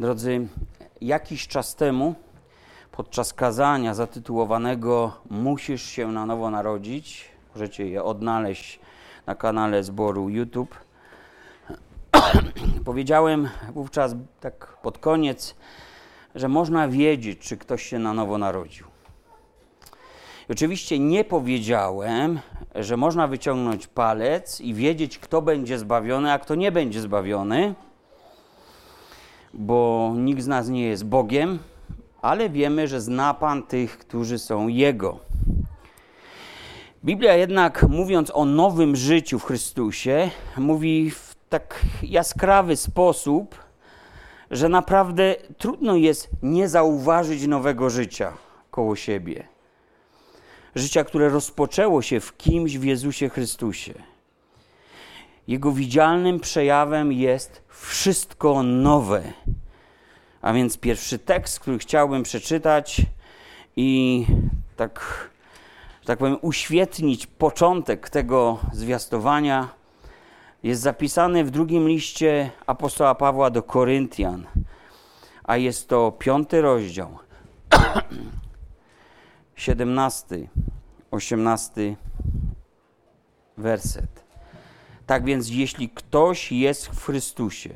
Drodzy, jakiś czas temu, podczas kazania zatytułowanego Musisz się na nowo narodzić, możecie je odnaleźć na kanale zboru YouTube, powiedziałem wówczas tak pod koniec, że można wiedzieć, czy ktoś się na nowo narodził. I oczywiście nie powiedziałem, że można wyciągnąć palec i wiedzieć, kto będzie zbawiony, a kto nie będzie zbawiony, bo nikt z nas nie jest Bogiem, ale wiemy, że zna Pan tych, którzy są Jego. Biblia jednak, mówiąc o nowym życiu w Chrystusie, mówi w tak jaskrawy sposób, że naprawdę trudno jest nie zauważyć nowego życia koło siebie. Życia, które rozpoczęło się w kimś w Jezusie Chrystusie. Jego widzialnym przejawem jest wszystko nowe. A więc pierwszy tekst, który chciałbym przeczytać i tak, tak powiem, uświetnić początek tego zwiastowania, jest zapisany w drugim liście apostoła Pawła do Koryntian, a jest to piąty rozdział, 17, 18 werset. Tak więc, jeśli ktoś jest w Chrystusie,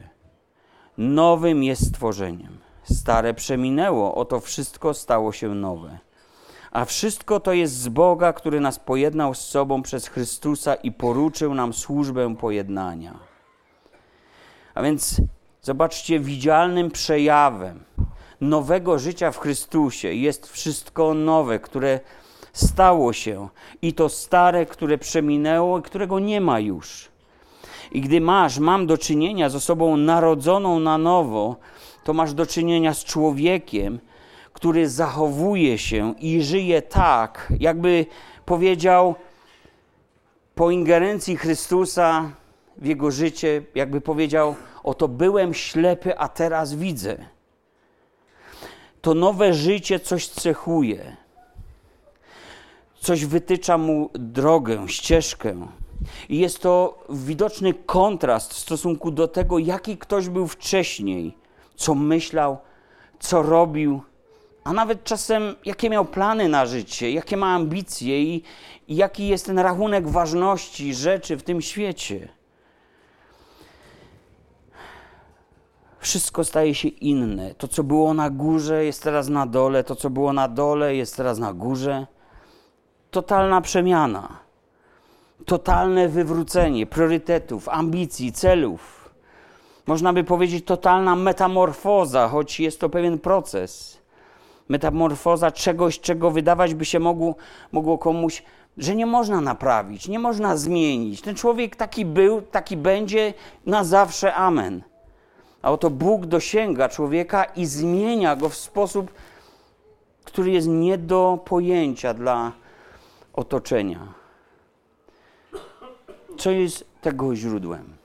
nowym jest stworzeniem. Stare przeminęło, oto wszystko stało się nowe. A wszystko to jest z Boga, który nas pojednał z sobą przez Chrystusa i poruczył nam służbę pojednania. A więc zobaczcie, widzialnym przejawem nowego życia w Chrystusie jest wszystko nowe, które stało się i to stare, które przeminęło którego nie ma już. I gdy masz, mam do czynienia z osobą narodzoną na nowo, to masz do czynienia z człowiekiem, który zachowuje się i żyje tak, jakby powiedział po ingerencji Chrystusa w jego życie, jakby powiedział: Oto byłem ślepy, a teraz widzę. To nowe życie coś cechuje, coś wytycza mu drogę, ścieżkę. I jest to widoczny kontrast w stosunku do tego, jaki ktoś był wcześniej, co myślał, co robił a nawet czasem jakie miał plany na życie, jakie ma ambicje i, i jaki jest ten rachunek ważności rzeczy w tym świecie. Wszystko staje się inne. To, co było na górze, jest teraz na dole, to, co było na dole, jest teraz na górze. Totalna przemiana, totalne wywrócenie priorytetów, ambicji, celów. Można by powiedzieć totalna metamorfoza, choć jest to pewien proces metamorfoza czegoś, czego wydawać by się mogło, mogło komuś, że nie można naprawić, nie można zmienić. Ten człowiek taki był, taki będzie na zawsze. Amen. A oto Bóg dosięga człowieka i zmienia go w sposób, który jest nie do pojęcia dla otoczenia. Co jest tego źródłem?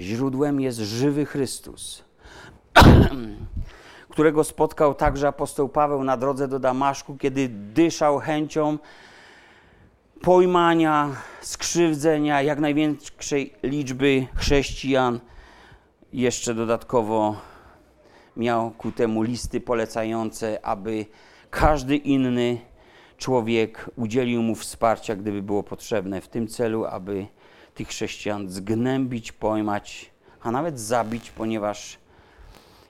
Źródłem jest żywy Chrystus. którego spotkał także apostoł Paweł na drodze do Damaszku, kiedy dyszał chęcią pojmania, skrzywdzenia jak największej liczby chrześcijan. Jeszcze dodatkowo miał ku temu listy polecające, aby każdy inny człowiek udzielił mu wsparcia, gdyby było potrzebne, w tym celu, aby tych chrześcijan zgnębić, pojmać, a nawet zabić, ponieważ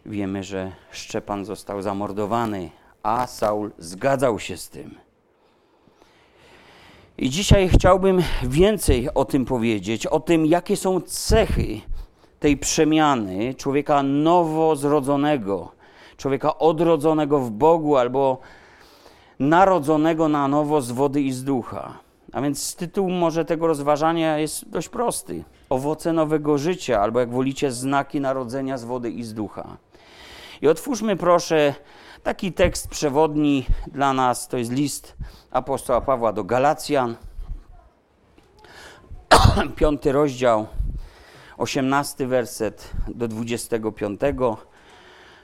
wiemy, że Szczepan został zamordowany, a Saul zgadzał się z tym. I dzisiaj chciałbym więcej o tym powiedzieć, o tym, jakie są cechy tej przemiany człowieka nowo zrodzonego, człowieka odrodzonego w Bogu albo narodzonego na nowo z wody i z ducha. A więc tytuł może tego rozważania jest dość prosty. Owoce nowego życia, albo jak wolicie, znaki narodzenia z wody i z ducha. I otwórzmy proszę taki tekst przewodni dla nas. To jest list apostoła Pawła do Galacjan. Piąty rozdział, osiemnasty werset do dwudziestego piątego.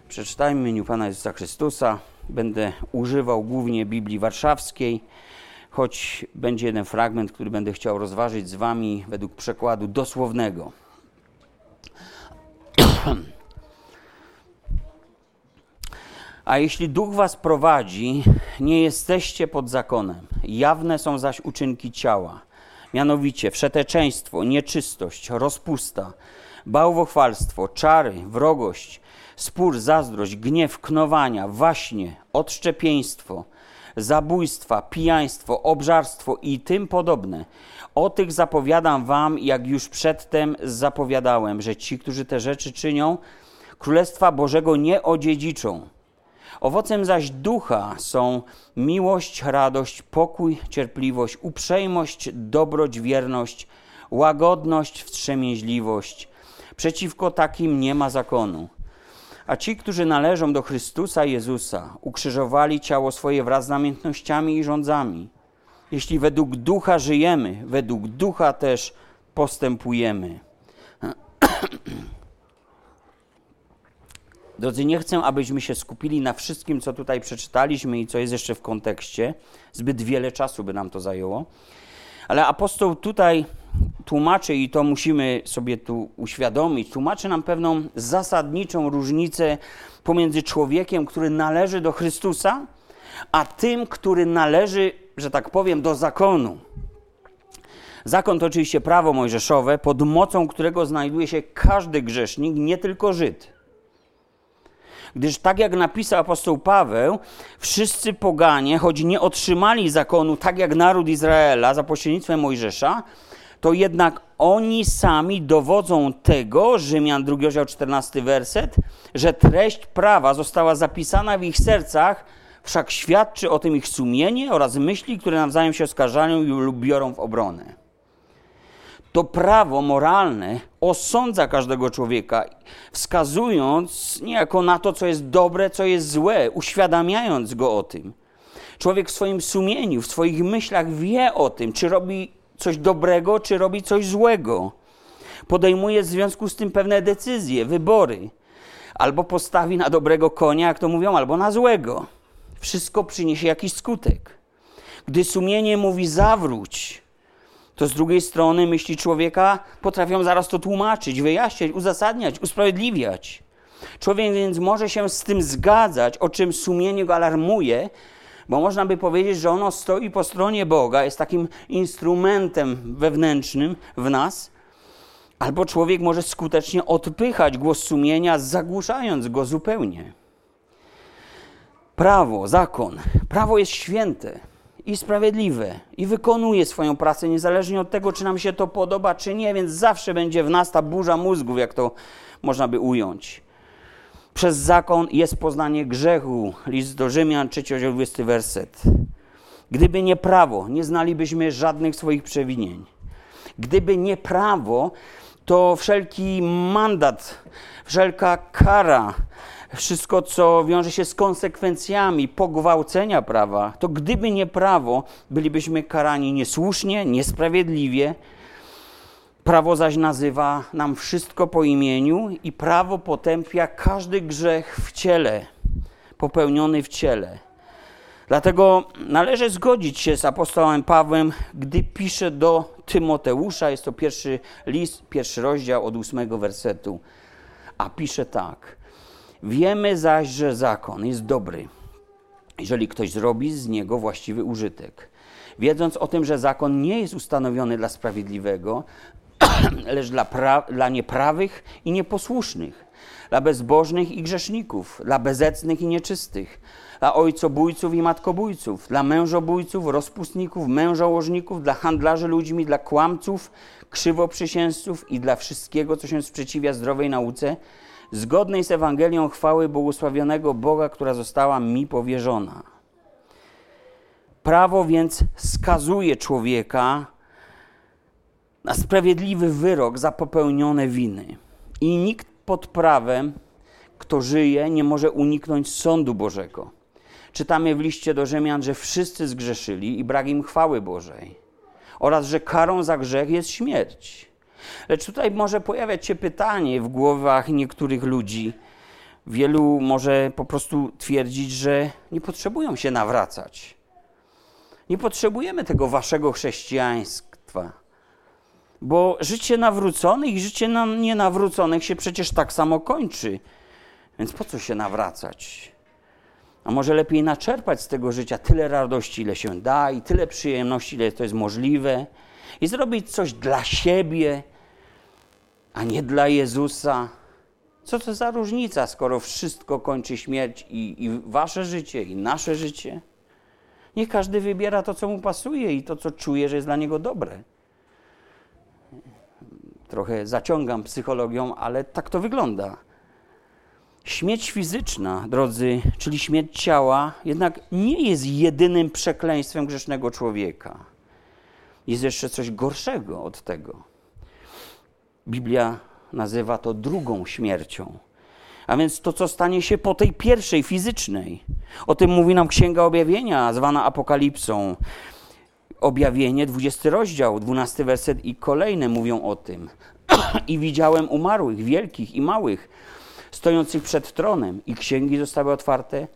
Przeczytajmy w imieniu Pana Jezusa Chrystusa. Będę używał głównie Biblii Warszawskiej, choć będzie jeden fragment, który będę chciał rozważyć z Wami według przekładu dosłownego. A jeśli duch was prowadzi, nie jesteście pod zakonem. Jawne są zaś uczynki ciała, mianowicie wszeteczeństwo, nieczystość, rozpusta, bałwochwalstwo, czary, wrogość, spór, zazdrość, gniew, knowania, waśnie, odszczepieństwo, zabójstwa, pijaństwo, obżarstwo i tym podobne. O tych zapowiadam wam, jak już przedtem zapowiadałem, że ci, którzy te rzeczy czynią, Królestwa Bożego nie odziedziczą. Owocem zaś ducha są miłość, radość, pokój, cierpliwość, uprzejmość, dobroć, wierność, łagodność, wstrzemięźliwość. Przeciwko takim nie ma zakonu. A ci, którzy należą do Chrystusa Jezusa, ukrzyżowali ciało swoje wraz z namiętnościami i rządzami. Jeśli według ducha żyjemy, według ducha też postępujemy. Drodzy, nie chcę, abyśmy się skupili na wszystkim, co tutaj przeczytaliśmy i co jest jeszcze w kontekście. Zbyt wiele czasu by nam to zajęło. Ale apostoł tutaj tłumaczy, i to musimy sobie tu uświadomić, tłumaczy nam pewną zasadniczą różnicę pomiędzy człowiekiem, który należy do Chrystusa, a tym, który należy, że tak powiem, do zakonu. Zakon to oczywiście prawo mojżeszowe, pod mocą którego znajduje się każdy grzesznik, nie tylko Żyd. Gdyż tak jak napisał apostoł Paweł, wszyscy poganie, choć nie otrzymali zakonu tak jak naród Izraela za pośrednictwem Mojżesza, to jednak oni sami dowodzą tego, Rzymian 2 rozdział 14 werset, że treść prawa została zapisana w ich sercach, wszak świadczy o tym ich sumienie oraz myśli, które nawzajem się oskarżają lub biorą w obronę to prawo moralne osądza każdego człowieka, wskazując niejako na to, co jest dobre, co jest złe, uświadamiając go o tym. Człowiek w swoim sumieniu, w swoich myślach wie o tym, czy robi coś dobrego, czy robi coś złego. Podejmuje w związku z tym pewne decyzje, wybory. Albo postawi na dobrego konia, jak to mówią, albo na złego. Wszystko przyniesie jakiś skutek. Gdy sumienie mówi zawróć, to z drugiej strony myśli człowieka potrafią zaraz to tłumaczyć, wyjaśniać, uzasadniać, usprawiedliwiać. Człowiek więc może się z tym zgadzać, o czym sumienie go alarmuje, bo można by powiedzieć, że ono stoi po stronie Boga, jest takim instrumentem wewnętrznym w nas, albo człowiek może skutecznie odpychać głos sumienia, zagłuszając go zupełnie. Prawo, zakon. Prawo jest święte i sprawiedliwe i wykonuje swoją pracę niezależnie od tego, czy nam się to podoba, czy nie, więc zawsze będzie w nas ta burza mózgów, jak to można by ująć. Przez zakon jest poznanie grzechu. List do Rzymian, 3 20 werset. Gdyby nie prawo, nie znalibyśmy żadnych swoich przewinień. Gdyby nie prawo, to wszelki mandat, wszelka kara, wszystko, co wiąże się z konsekwencjami pogwałcenia prawa, to gdyby nie prawo, bylibyśmy karani niesłusznie, niesprawiedliwie. Prawo zaś nazywa nam wszystko po imieniu i prawo potępia każdy grzech w ciele, popełniony w ciele. Dlatego należy zgodzić się z apostołem Pawłem, gdy pisze do Tymoteusza, jest to pierwszy list, pierwszy rozdział od ósmego wersetu, a pisze tak – Wiemy zaś, że zakon jest dobry, jeżeli ktoś zrobi z niego właściwy użytek. Wiedząc o tym, że zakon nie jest ustanowiony dla sprawiedliwego, lecz dla, pra- dla nieprawych i nieposłusznych, dla bezbożnych i grzeszników, dla bezecnych i nieczystych, dla ojcobójców i matkobójców, dla mężobójców, rozpustników, mężołożników, dla handlarzy ludźmi, dla kłamców, krzywoprzysięzców i dla wszystkiego, co się sprzeciwia zdrowej nauce, zgodnej z Ewangelią chwały błogosławionego Boga, która została mi powierzona. Prawo więc skazuje człowieka na sprawiedliwy wyrok za popełnione winy. I nikt pod prawem, kto żyje, nie może uniknąć sądu Bożego. Czytamy w liście do Rzymian, że wszyscy zgrzeszyli i brak im chwały Bożej, oraz że karą za grzech jest śmierć. Lecz tutaj może pojawiać się pytanie w głowach niektórych ludzi. Wielu może po prostu twierdzić, że nie potrzebują się nawracać. Nie potrzebujemy tego waszego chrześcijaństwa. Bo życie nawróconych i życie nienawróconych się przecież tak samo kończy. Więc po co się nawracać? A może lepiej naczerpać z tego życia tyle radości, ile się da, i tyle przyjemności, ile to jest możliwe, i zrobić coś dla siebie, a nie dla Jezusa. Co to za różnica, skoro wszystko kończy śmierć i, i wasze życie, i nasze życie? Niech każdy wybiera to, co mu pasuje i to, co czuje, że jest dla niego dobre. Trochę zaciągam psychologią, ale tak to wygląda. Śmierć fizyczna, drodzy, czyli śmierć ciała, jednak nie jest jedynym przekleństwem grzesznego człowieka. Jest jeszcze coś gorszego od tego. Biblia nazywa to drugą śmiercią. A więc to, co stanie się po tej pierwszej, fizycznej. O tym mówi nam Księga Objawienia, zwana Apokalipsą. Objawienie, 20 rozdział, 12 werset i kolejne mówią o tym. I widziałem umarłych, wielkich i małych, stojących przed tronem, i księgi zostały otwarte.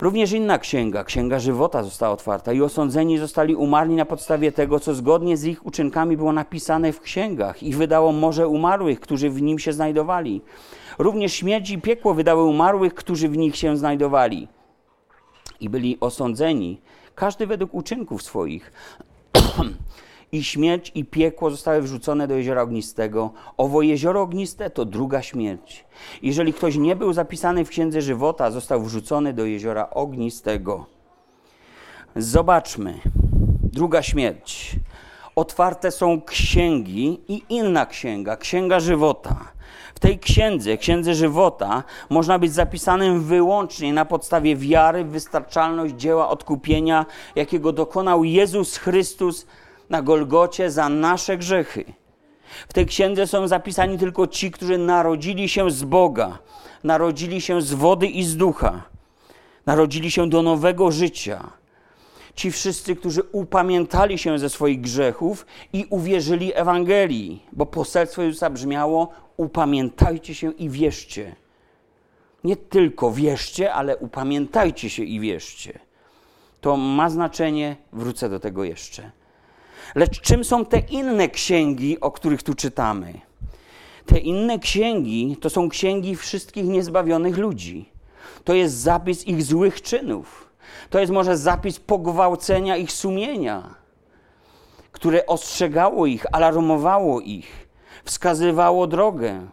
Również inna księga, księga żywota została otwarta, i osądzeni zostali umarli na podstawie tego, co zgodnie z ich uczynkami było napisane w księgach, i wydało morze umarłych, którzy w nim się znajdowali. Również śmierć i piekło wydały umarłych, którzy w nich się znajdowali. I byli osądzeni, każdy według uczynków swoich. I śmierć i piekło zostały wrzucone do jeziora ognistego. Owo jezioro ogniste to druga śmierć. Jeżeli ktoś nie był zapisany w księdze żywota, został wrzucony do jeziora ognistego. Zobaczmy. Druga śmierć. Otwarte są księgi i inna księga, księga żywota tej księdze, księdze żywota, można być zapisanym wyłącznie na podstawie wiary w wystarczalność dzieła odkupienia, jakiego dokonał Jezus Chrystus na Golgocie za nasze grzechy. W tej księdze są zapisani tylko ci, którzy narodzili się z Boga, narodzili się z wody i z ducha, narodzili się do nowego życia. Ci wszyscy, którzy upamiętali się ze swoich grzechów i uwierzyli Ewangelii, bo poselstwo Jezusa brzmiało: upamiętajcie się i wierzcie. Nie tylko wierzcie, ale upamiętajcie się i wierzcie. To ma znaczenie, wrócę do tego jeszcze. Lecz czym są te inne księgi, o których tu czytamy? Te inne księgi to są księgi wszystkich niezbawionych ludzi. To jest zapis ich złych czynów. To jest może zapis pogwałcenia ich sumienia, które ostrzegało ich, alarmowało ich wskazywało drogę.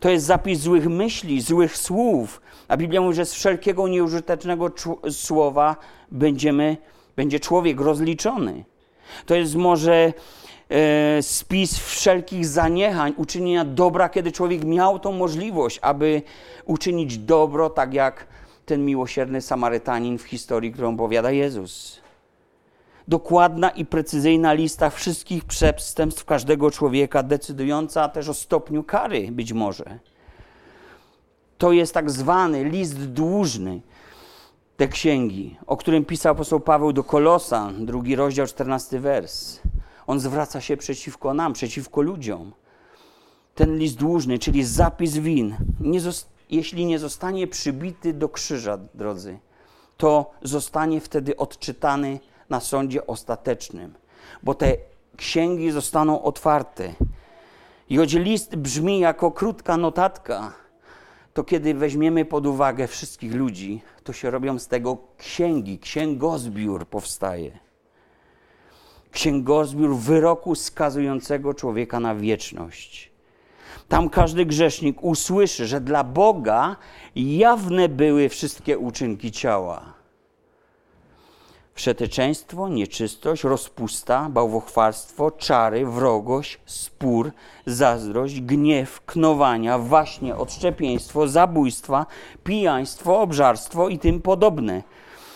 To jest zapis złych myśli, złych słów. A Biblia mówi, że z wszelkiego nieużytecznego słowa będziemy, będzie człowiek rozliczony. To jest może e, spis wszelkich zaniechań, uczynienia dobra, kiedy człowiek miał tą możliwość, aby uczynić dobro, tak jak ten miłosierny Samarytanin w historii, którą powiada Jezus dokładna i precyzyjna lista wszystkich przestępstw każdego człowieka, decydująca też o stopniu kary być może. To jest tak zwany list dłużny te księgi, o którym pisał apostoł Paweł do Kolosa, drugi rozdział, czternasty wers. On zwraca się przeciwko nam, przeciwko ludziom. Ten list dłużny, czyli zapis win, nie jeśli nie zostanie przybity do krzyża, drodzy, to zostanie wtedy odczytany na sądzie ostatecznym, bo te księgi zostaną otwarte. I choć list brzmi jako krótka notatka, to kiedy weźmiemy pod uwagę wszystkich ludzi, to się robią z tego księgi, księgozbiór powstaje. Księgozbiór wyroku skazującego człowieka na wieczność. Tam każdy grzesznik usłyszy, że dla Boga jawne były wszystkie uczynki ciała Wszeteczeństwo, nieczystość, rozpusta, bałwochwalstwo, czary, wrogość, spór, zazdrość, gniew, knowania, właśnie odszczepieństwo, zabójstwa, pijaństwo, obżarstwo i tym podobne.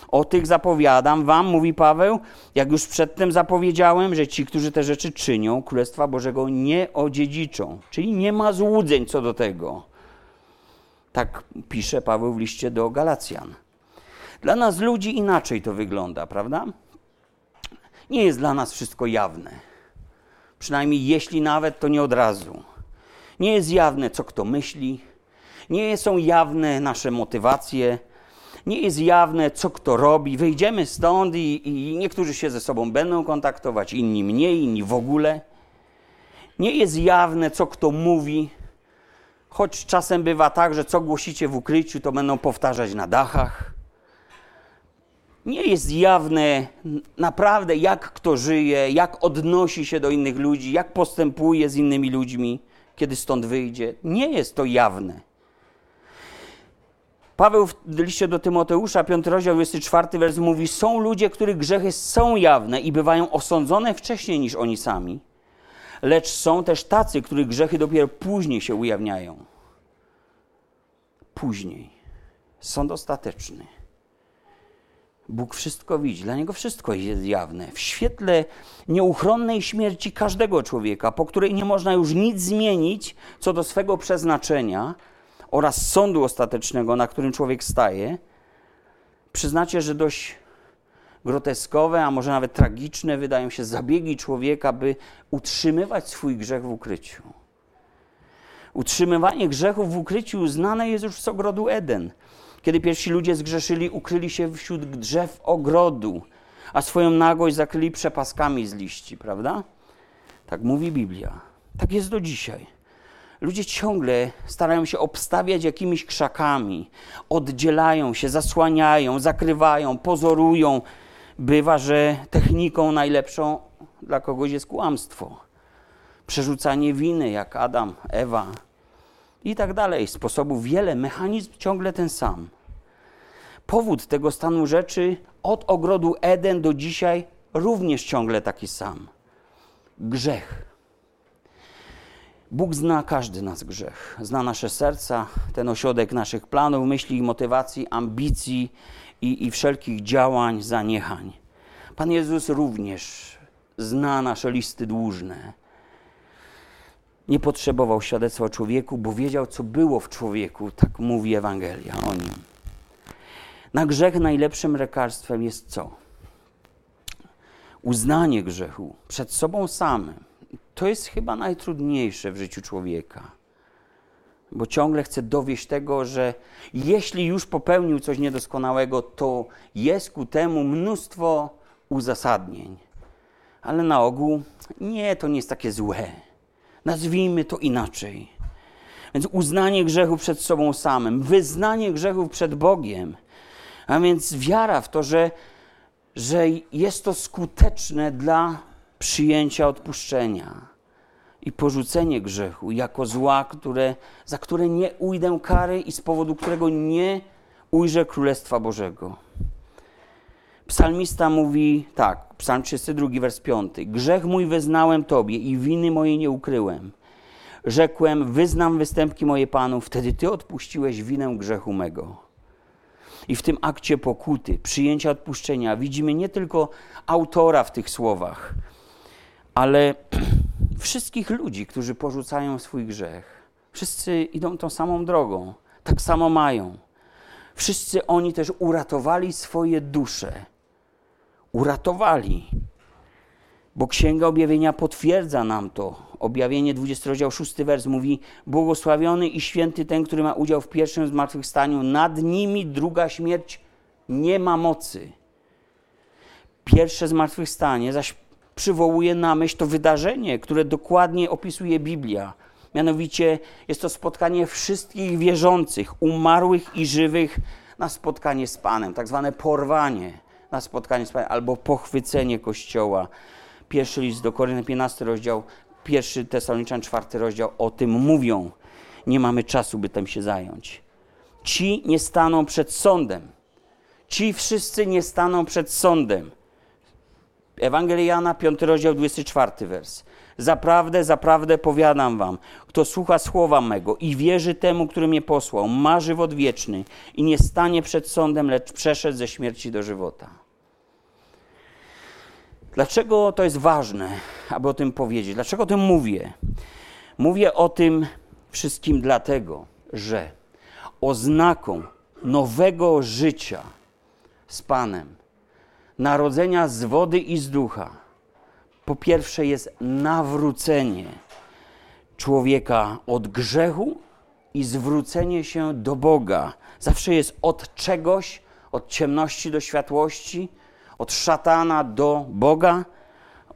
O tych zapowiadam wam, mówi Paweł, jak już przedtem zapowiedziałem, że ci, którzy te rzeczy czynią, Królestwa Bożego nie odziedziczą. Czyli nie ma złudzeń co do tego. Tak pisze Paweł w liście do Galacjan. Dla nas ludzi inaczej to wygląda, prawda? Nie jest dla nas wszystko jawne. Przynajmniej jeśli nawet, to nie od razu. Nie jest jawne, co kto myśli. Nie są jawne nasze motywacje. Nie jest jawne, co kto robi. Wyjdziemy stąd i, i niektórzy się ze sobą będą kontaktować, inni mniej, inni w ogóle. Nie jest jawne, co kto mówi. Choć czasem bywa tak, że co głosicie w ukryciu, to będą powtarzać na dachach. Nie jest jawne naprawdę, jak kto żyje, jak odnosi się do innych ludzi, jak postępuje z innymi ludźmi, kiedy stąd wyjdzie. Nie jest to jawne. Paweł w liście do Tymoteusza, 5 rozdział, 24 wers mówi: Są ludzie, których grzechy są jawne i bywają osądzone wcześniej niż oni sami, lecz są też tacy, których grzechy dopiero później się ujawniają. Później. Sąd ostateczny. Bóg wszystko widzi, dla niego wszystko jest jawne. W świetle nieuchronnej śmierci każdego człowieka, po której nie można już nic zmienić co do swego przeznaczenia, oraz sądu ostatecznego, na którym człowiek staje, przyznacie, że dość groteskowe, a może nawet tragiczne wydają się zabiegi człowieka, by utrzymywać swój grzech w ukryciu. Utrzymywanie grzechów w ukryciu znane jest już z ogrodu Eden. Kiedy pierwsi ludzie zgrzeszyli, ukryli się wśród drzew ogrodu, a swoją nagość zakryli przepaskami z liści, prawda? Tak mówi Biblia. Tak jest do dzisiaj. Ludzie ciągle starają się obstawiać jakimiś krzakami, oddzielają się, zasłaniają, zakrywają, pozorują. Bywa, że techniką najlepszą dla kogoś jest kłamstwo, przerzucanie winy, jak Adam, Ewa i tak dalej. Sposobów wiele, mechanizm ciągle ten sam. Powód tego stanu rzeczy od ogrodu Eden do dzisiaj również ciągle taki sam. Grzech Bóg zna każdy nasz grzech, zna nasze serca, ten ośrodek naszych planów, myśli, motywacji, ambicji i, i wszelkich działań, zaniechań. Pan Jezus również zna nasze listy dłużne. Nie potrzebował świadectwa człowieku, bo wiedział, co było w człowieku, tak mówi Ewangelia o nim. Na grzech najlepszym lekarstwem jest co? Uznanie grzechu przed sobą samym to jest chyba najtrudniejsze w życiu człowieka. Bo ciągle chce dowieść tego, że jeśli już popełnił coś niedoskonałego, to jest ku temu mnóstwo uzasadnień. Ale na ogół nie, to nie jest takie złe. Nazwijmy to inaczej. Więc uznanie grzechu przed sobą samym, wyznanie grzechów przed Bogiem, a więc wiara w to, że, że jest to skuteczne dla przyjęcia odpuszczenia i porzucenie grzechu jako zła, które, za które nie ujdę kary i z powodu którego nie ujrzę Królestwa Bożego. Psalmista mówi tak, psalm 32, wers 5. Grzech mój wyznałem Tobie i winy moje nie ukryłem. Rzekłem, wyznam występki moje Panu, wtedy Ty odpuściłeś winę grzechu mego. I w tym akcie pokuty, przyjęcia odpuszczenia widzimy nie tylko autora w tych słowach, ale wszystkich ludzi, którzy porzucają swój grzech. Wszyscy idą tą samą drogą, tak samo mają. Wszyscy oni też uratowali swoje dusze. Uratowali. Bo Księga Objawienia potwierdza nam to. Objawienie 20 rozdział 6 wers mówi Błogosławiony i święty ten, który ma udział w pierwszym zmartwychwstaniu. Nad nimi druga śmierć nie ma mocy. Pierwsze zmartwychwstanie zaś przywołuje na myśl to wydarzenie, które dokładnie opisuje Biblia. Mianowicie jest to spotkanie wszystkich wierzących, umarłych i żywych na spotkanie z Panem, tak zwane porwanie na spotkanie z Panem, albo pochwycenie Kościoła. Pierwszy list do Korynth, 15 rozdział, pierwszy Tesaloniczan, czwarty rozdział o tym mówią. Nie mamy czasu, by tym się zająć. Ci nie staną przed sądem. Ci wszyscy nie staną przed sądem. Ewangelia Jana, 5 rozdział, 24 wers. Zaprawdę, zaprawdę powiadam wam, kto słucha słowa mego i wierzy temu, który mnie posłał, ma żywot wieczny i nie stanie przed sądem, lecz przeszedł ze śmierci do żywota. Dlaczego to jest ważne, aby o tym powiedzieć? Dlaczego o tym mówię? Mówię o tym wszystkim dlatego, że oznaką nowego życia z Panem narodzenia z wody i z ducha, po pierwsze jest nawrócenie człowieka od grzechu i zwrócenie się do Boga. Zawsze jest od czegoś, od ciemności do światłości, od szatana do Boga,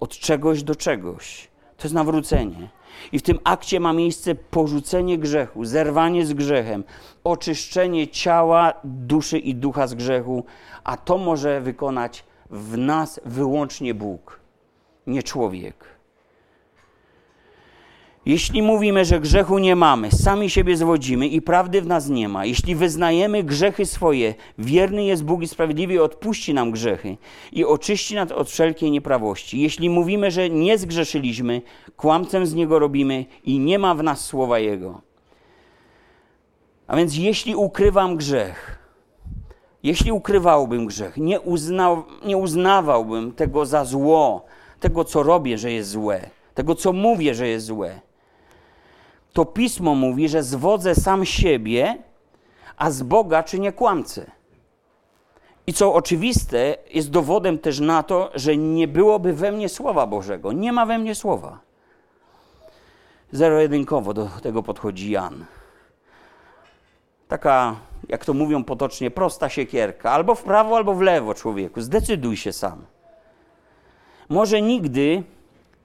od czegoś do czegoś. To jest nawrócenie. I w tym akcie ma miejsce porzucenie grzechu, zerwanie z grzechem, oczyszczenie ciała, duszy i ducha z grzechu, a to może wykonać w nas wyłącznie Bóg, nie człowiek. Jeśli mówimy, że grzechu nie mamy, sami siebie zwodzimy i prawdy w nas nie ma, jeśli wyznajemy grzechy swoje, wierny jest Bóg i sprawiedliwie odpuści nam grzechy i oczyści nas od wszelkiej nieprawości. Jeśli mówimy, że nie zgrzeszyliśmy, kłamcem z Niego robimy i nie ma w nas słowa Jego. A więc jeśli ukrywam grzech, jeśli ukrywałbym grzech, nie, uznał, nie uznawałbym tego za zło, tego co robię, że jest złe, tego co mówię, że jest złe, to pismo mówi, że zwodzę sam siebie, a z Boga czynię kłamcę. I co oczywiste, jest dowodem też na to, że nie byłoby we mnie słowa Bożego. Nie ma we mnie słowa. Zero-jedynkowo do tego podchodzi Jan. Taka, jak to mówią potocznie, prosta siekierka. Albo w prawo, albo w lewo, człowieku. Zdecyduj się sam. Może nigdy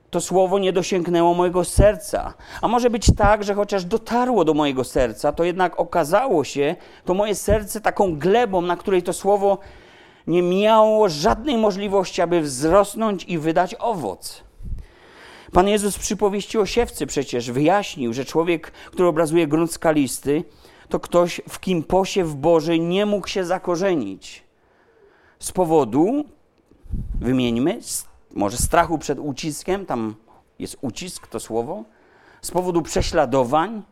to słowo nie dosięgnęło mojego serca. A może być tak, że chociaż dotarło do mojego serca, to jednak okazało się to moje serce taką glebą, na której to słowo nie miało żadnej możliwości, aby wzrosnąć i wydać owoc. Pan Jezus w przypowieści o siewcy przecież wyjaśnił, że człowiek, który obrazuje grunt skalisty, to ktoś, w kim posiew Boży nie mógł się zakorzenić. Z powodu, wymieńmy, może strachu przed uciskiem, tam jest ucisk to słowo, z powodu prześladowań,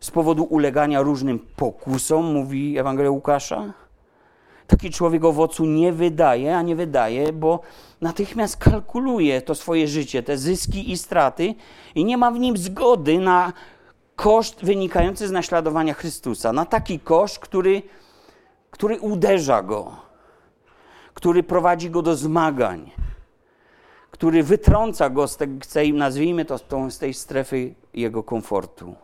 z powodu ulegania różnym pokusom, mówi Ewangelia Łukasza. Taki człowiek owocu nie wydaje, a nie wydaje, bo natychmiast kalkuluje to swoje życie, te zyski i straty i nie ma w nim zgody na koszt wynikający z naśladowania Chrystusa, na taki koszt, który, który uderza go, który prowadzi go do zmagań który wytrąca go z tej, nazwijmy to, z tej strefy jego komfortu.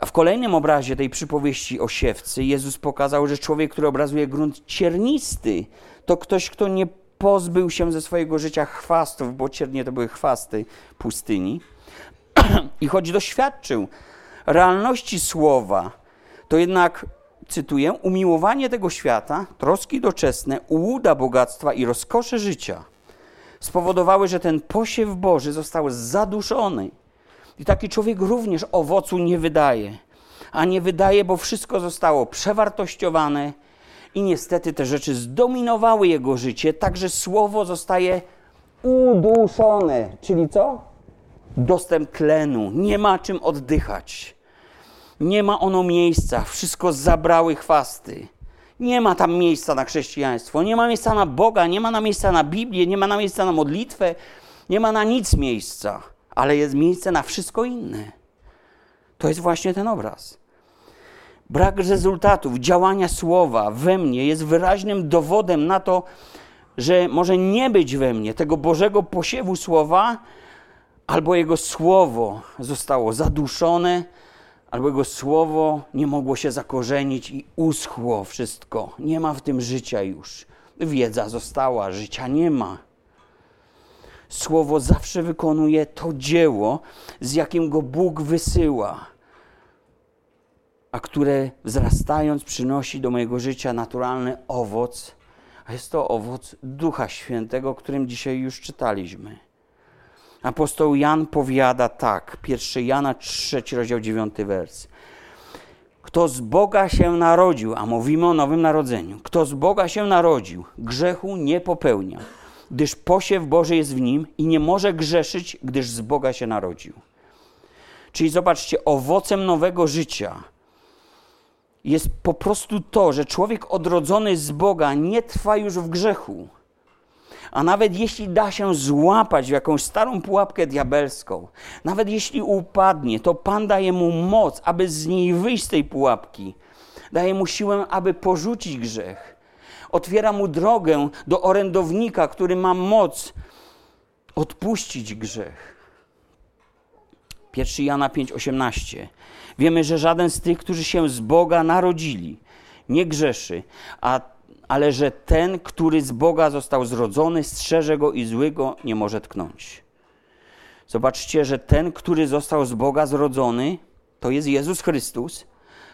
A w kolejnym obrazie tej przypowieści o siewcy Jezus pokazał, że człowiek, który obrazuje grunt ciernisty, to ktoś, kto nie pozbył się ze swojego życia chwastów, bo ciernie to były chwasty pustyni, i choć doświadczył realności słowa, to jednak, cytuję, umiłowanie tego świata, troski doczesne, ułuda bogactwa i rozkosze życia – spowodowały, że ten posiew Boży został zaduszony. I taki człowiek również owocu nie wydaje. A nie wydaje, bo wszystko zostało przewartościowane i niestety te rzeczy zdominowały jego życie, także słowo zostaje uduszone. Czyli co? Dostęp tlenu. Nie ma czym oddychać. Nie ma ono miejsca. Wszystko zabrały chwasty. Nie ma tam miejsca na chrześcijaństwo, nie ma miejsca na Boga, nie ma na miejsca na Biblię, nie ma na miejsca na modlitwę, nie ma na nic miejsca, ale jest miejsce na wszystko inne. To jest właśnie ten obraz. Brak rezultatów, działania słowa we mnie jest wyraźnym dowodem na to, że może nie być we mnie tego Bożego posiewu słowa, albo jego słowo zostało zaduszone, albo jego słowo nie mogło się zakorzenić i uschło wszystko. Nie ma w tym życia już. Wiedza została, życia nie ma. Słowo zawsze wykonuje to dzieło, z jakim go Bóg wysyła, a które wzrastając przynosi do mojego życia naturalny owoc, a jest to owoc Ducha Świętego, o którym dzisiaj już czytaliśmy. Apostoł Jan powiada tak, 1 Jana 3, rozdział 9 wers. Kto z Boga się narodził, a mówimy o nowym narodzeniu, kto z Boga się narodził, grzechu nie popełnia, gdyż posiew Boży jest w nim i nie może grzeszyć, gdyż z Boga się narodził. Czyli zobaczcie, owocem nowego życia jest po prostu to, że człowiek odrodzony z Boga nie trwa już w grzechu a nawet jeśli da się złapać w jakąś starą pułapkę diabelską, nawet jeśli upadnie, to Pan daje mu moc, aby z niej wyjść z tej pułapki. Daje mu siłę, aby porzucić grzech. Otwiera mu drogę do orędownika, który ma moc odpuścić grzech. 1 Jana 5:18. Wiemy, że żaden z tych, którzy się z Boga narodzili, nie grzeszy, a ale że ten, który z Boga został zrodzony, strzeże go i złego nie może tknąć. Zobaczcie, że ten, który został z Boga zrodzony, to jest Jezus Chrystus,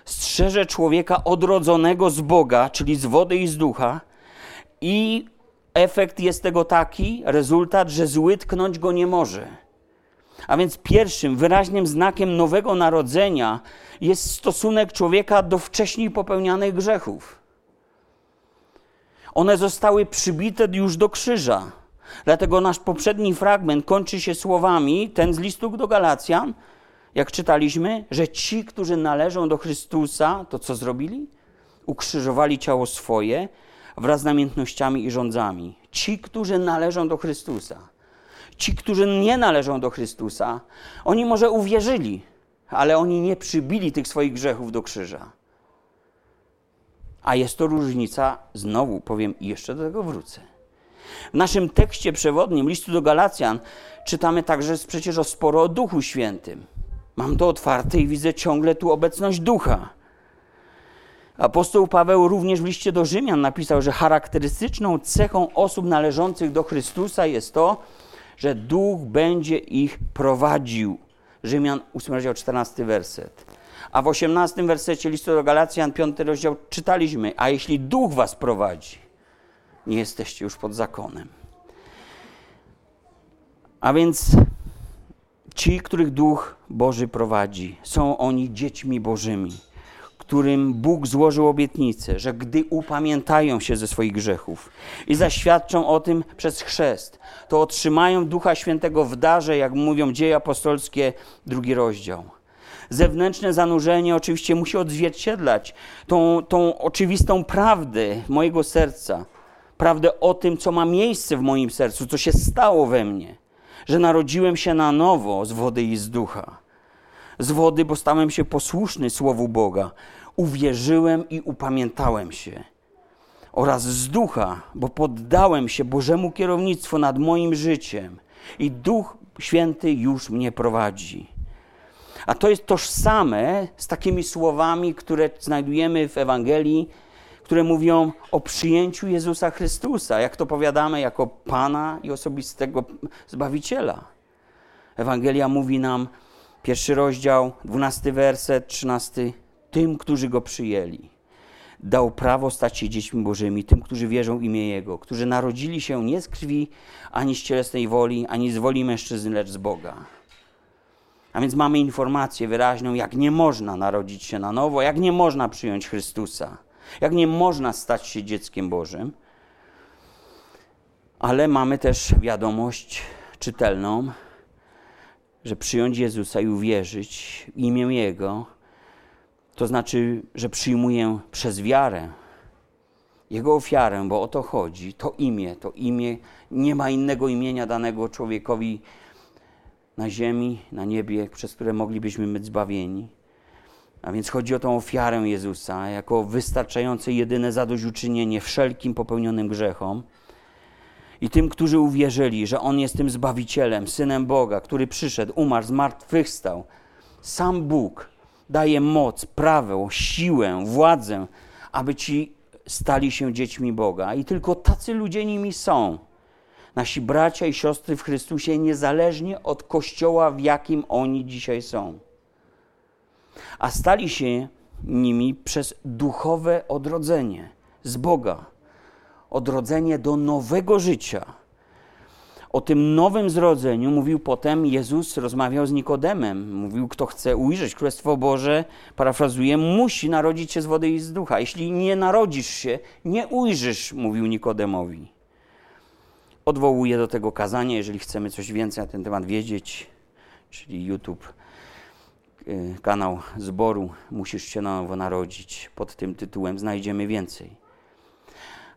strzeże człowieka odrodzonego z Boga, czyli z wody i z ducha, i efekt jest tego taki, rezultat, że zły tknąć go nie może. A więc pierwszym wyraźnym znakiem nowego narodzenia jest stosunek człowieka do wcześniej popełnianych grzechów. One zostały przybite już do krzyża. Dlatego nasz poprzedni fragment kończy się słowami, ten z listu do Galacjan, jak czytaliśmy, że ci, którzy należą do Chrystusa, to co zrobili? Ukrzyżowali ciało swoje wraz z namiętnościami i rządzami. Ci, którzy należą do Chrystusa. Ci, którzy nie należą do Chrystusa, oni może uwierzyli, ale oni nie przybili tych swoich grzechów do krzyża. A jest to różnica, znowu powiem i jeszcze do tego wrócę. W naszym tekście przewodnim, listu do Galacjan, czytamy także przecież o sporo o Duchu Świętym. Mam to otwarte i widzę ciągle tu obecność Ducha. Apostoł Paweł również w liście do Rzymian napisał, że charakterystyczną cechą osób należących do Chrystusa jest to, że Duch będzie ich prowadził. Rzymian 8 rozdział 14 werset. A w 18 wersecie listu do Galacjan 5 rozdział czytaliśmy, a jeśli Duch was prowadzi, nie jesteście już pod zakonem. A więc ci, których Duch Boży prowadzi, są oni dziećmi Bożymi, którym Bóg złożył obietnicę, że gdy upamiętają się ze swoich grzechów i zaświadczą o tym przez chrzest, to otrzymają Ducha Świętego w darze, jak mówią dzieje apostolskie, drugi rozdział zewnętrzne zanurzenie oczywiście musi odzwierciedlać tą, tą oczywistą prawdę mojego serca, prawdę o tym, co ma miejsce w moim sercu, co się stało we mnie, że narodziłem się na nowo z wody i z ducha. Z wody, bo stałem się posłuszny Słowu Boga, uwierzyłem i upamiętałem się. Oraz z ducha, bo poddałem się Bożemu kierownictwu nad moim życiem i Duch Święty już mnie prowadzi. A to jest tożsame z takimi słowami, które znajdujemy w Ewangelii, które mówią o przyjęciu Jezusa Chrystusa, jak to powiadamy, jako Pana i osobistego Zbawiciela. Ewangelia mówi nam, pierwszy rozdział, dwunasty werset, trzynasty, tym, którzy Go przyjęli. Dał prawo stać się dziećmi Bożymi, tym, którzy wierzą w imię Jego, którzy narodzili się nie z krwi, ani z cielesnej woli, ani z woli mężczyzny, lecz z Boga. A więc mamy informację wyraźną, jak nie można narodzić się na nowo, jak nie można przyjąć Chrystusa, jak nie można stać się dzieckiem Bożym. Ale mamy też wiadomość czytelną, że przyjąć Jezusa i uwierzyć w imię Jego, to znaczy, że przyjmuję przez wiarę Jego ofiarę, bo o to chodzi, to imię, to imię, nie ma innego imienia danego człowiekowi na ziemi, na niebie, przez które moglibyśmy być zbawieni. A więc chodzi o tą ofiarę Jezusa jako wystarczające jedyne zadośćuczynienie wszelkim popełnionym grzechom. I tym, którzy uwierzyli, że On jest tym Zbawicielem, Synem Boga, który przyszedł, umarł, zmartwychwstał. Sam Bóg daje moc, prawo, siłę, władzę, aby ci stali się dziećmi Boga. I tylko tacy ludzie nimi są nasi bracia i siostry w Chrystusie, niezależnie od kościoła, w jakim oni dzisiaj są. A stali się nimi przez duchowe odrodzenie z Boga, odrodzenie do nowego życia. O tym nowym zrodzeniu mówił potem Jezus, rozmawiał z Nikodemem. Mówił, kto chce ujrzeć Królestwo Boże, parafrazuję, musi narodzić się z wody i z ducha. Jeśli nie narodzisz się, nie ujrzysz, mówił Nikodemowi odwołuję do tego kazania, jeżeli chcemy coś więcej na ten temat wiedzieć, czyli YouTube, y, kanał zboru Musisz się na nowo narodzić. Pod tym tytułem znajdziemy więcej.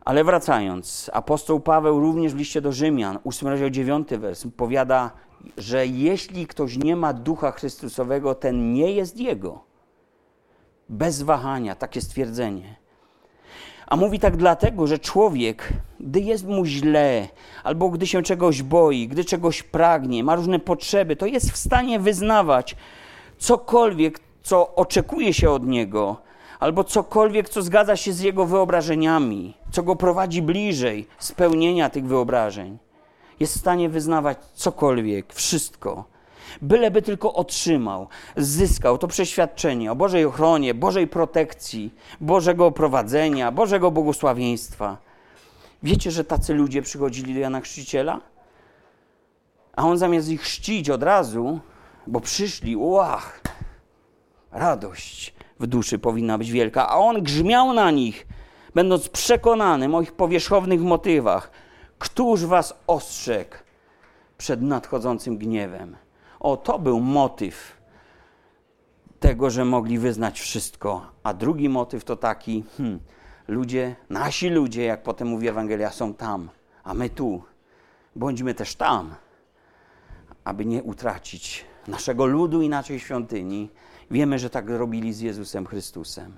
Ale wracając, apostoł Paweł również w liście do Rzymian, 8 rozdział 9 wers, powiada, że jeśli ktoś nie ma ducha Chrystusowego, ten nie jest jego. Bez wahania, takie stwierdzenie. A mówi tak dlatego, że człowiek, gdy jest mu źle, albo gdy się czegoś boi, gdy czegoś pragnie, ma różne potrzeby, to jest w stanie wyznawać cokolwiek, co oczekuje się od niego, albo cokolwiek, co zgadza się z jego wyobrażeniami, co go prowadzi bliżej spełnienia tych wyobrażeń. jest w stanie wyznawać cokolwiek, wszystko. Byleby tylko otrzymał, zyskał to przeświadczenie o Bożej ochronie, Bożej protekcji, Bożego prowadzenia, Bożego błogosławieństwa. Wiecie, że tacy ludzie przychodzili do Jana Chrzciciela? A on zamiast ich chrzcić od razu, bo przyszli, łach, radość w duszy powinna być wielka, a on grzmiał na nich, będąc przekonanym o ich powierzchownych motywach. Któż was ostrzegł przed nadchodzącym gniewem? O, to był motyw tego, że mogli wyznać wszystko. A drugi motyw to taki, hmm, ludzie, nasi ludzie, jak potem mówi Ewangelia, są tam, a my tu. Bądźmy też tam, aby nie utracić naszego ludu i naszej świątyni. Wiemy, że tak robili z Jezusem Chrystusem,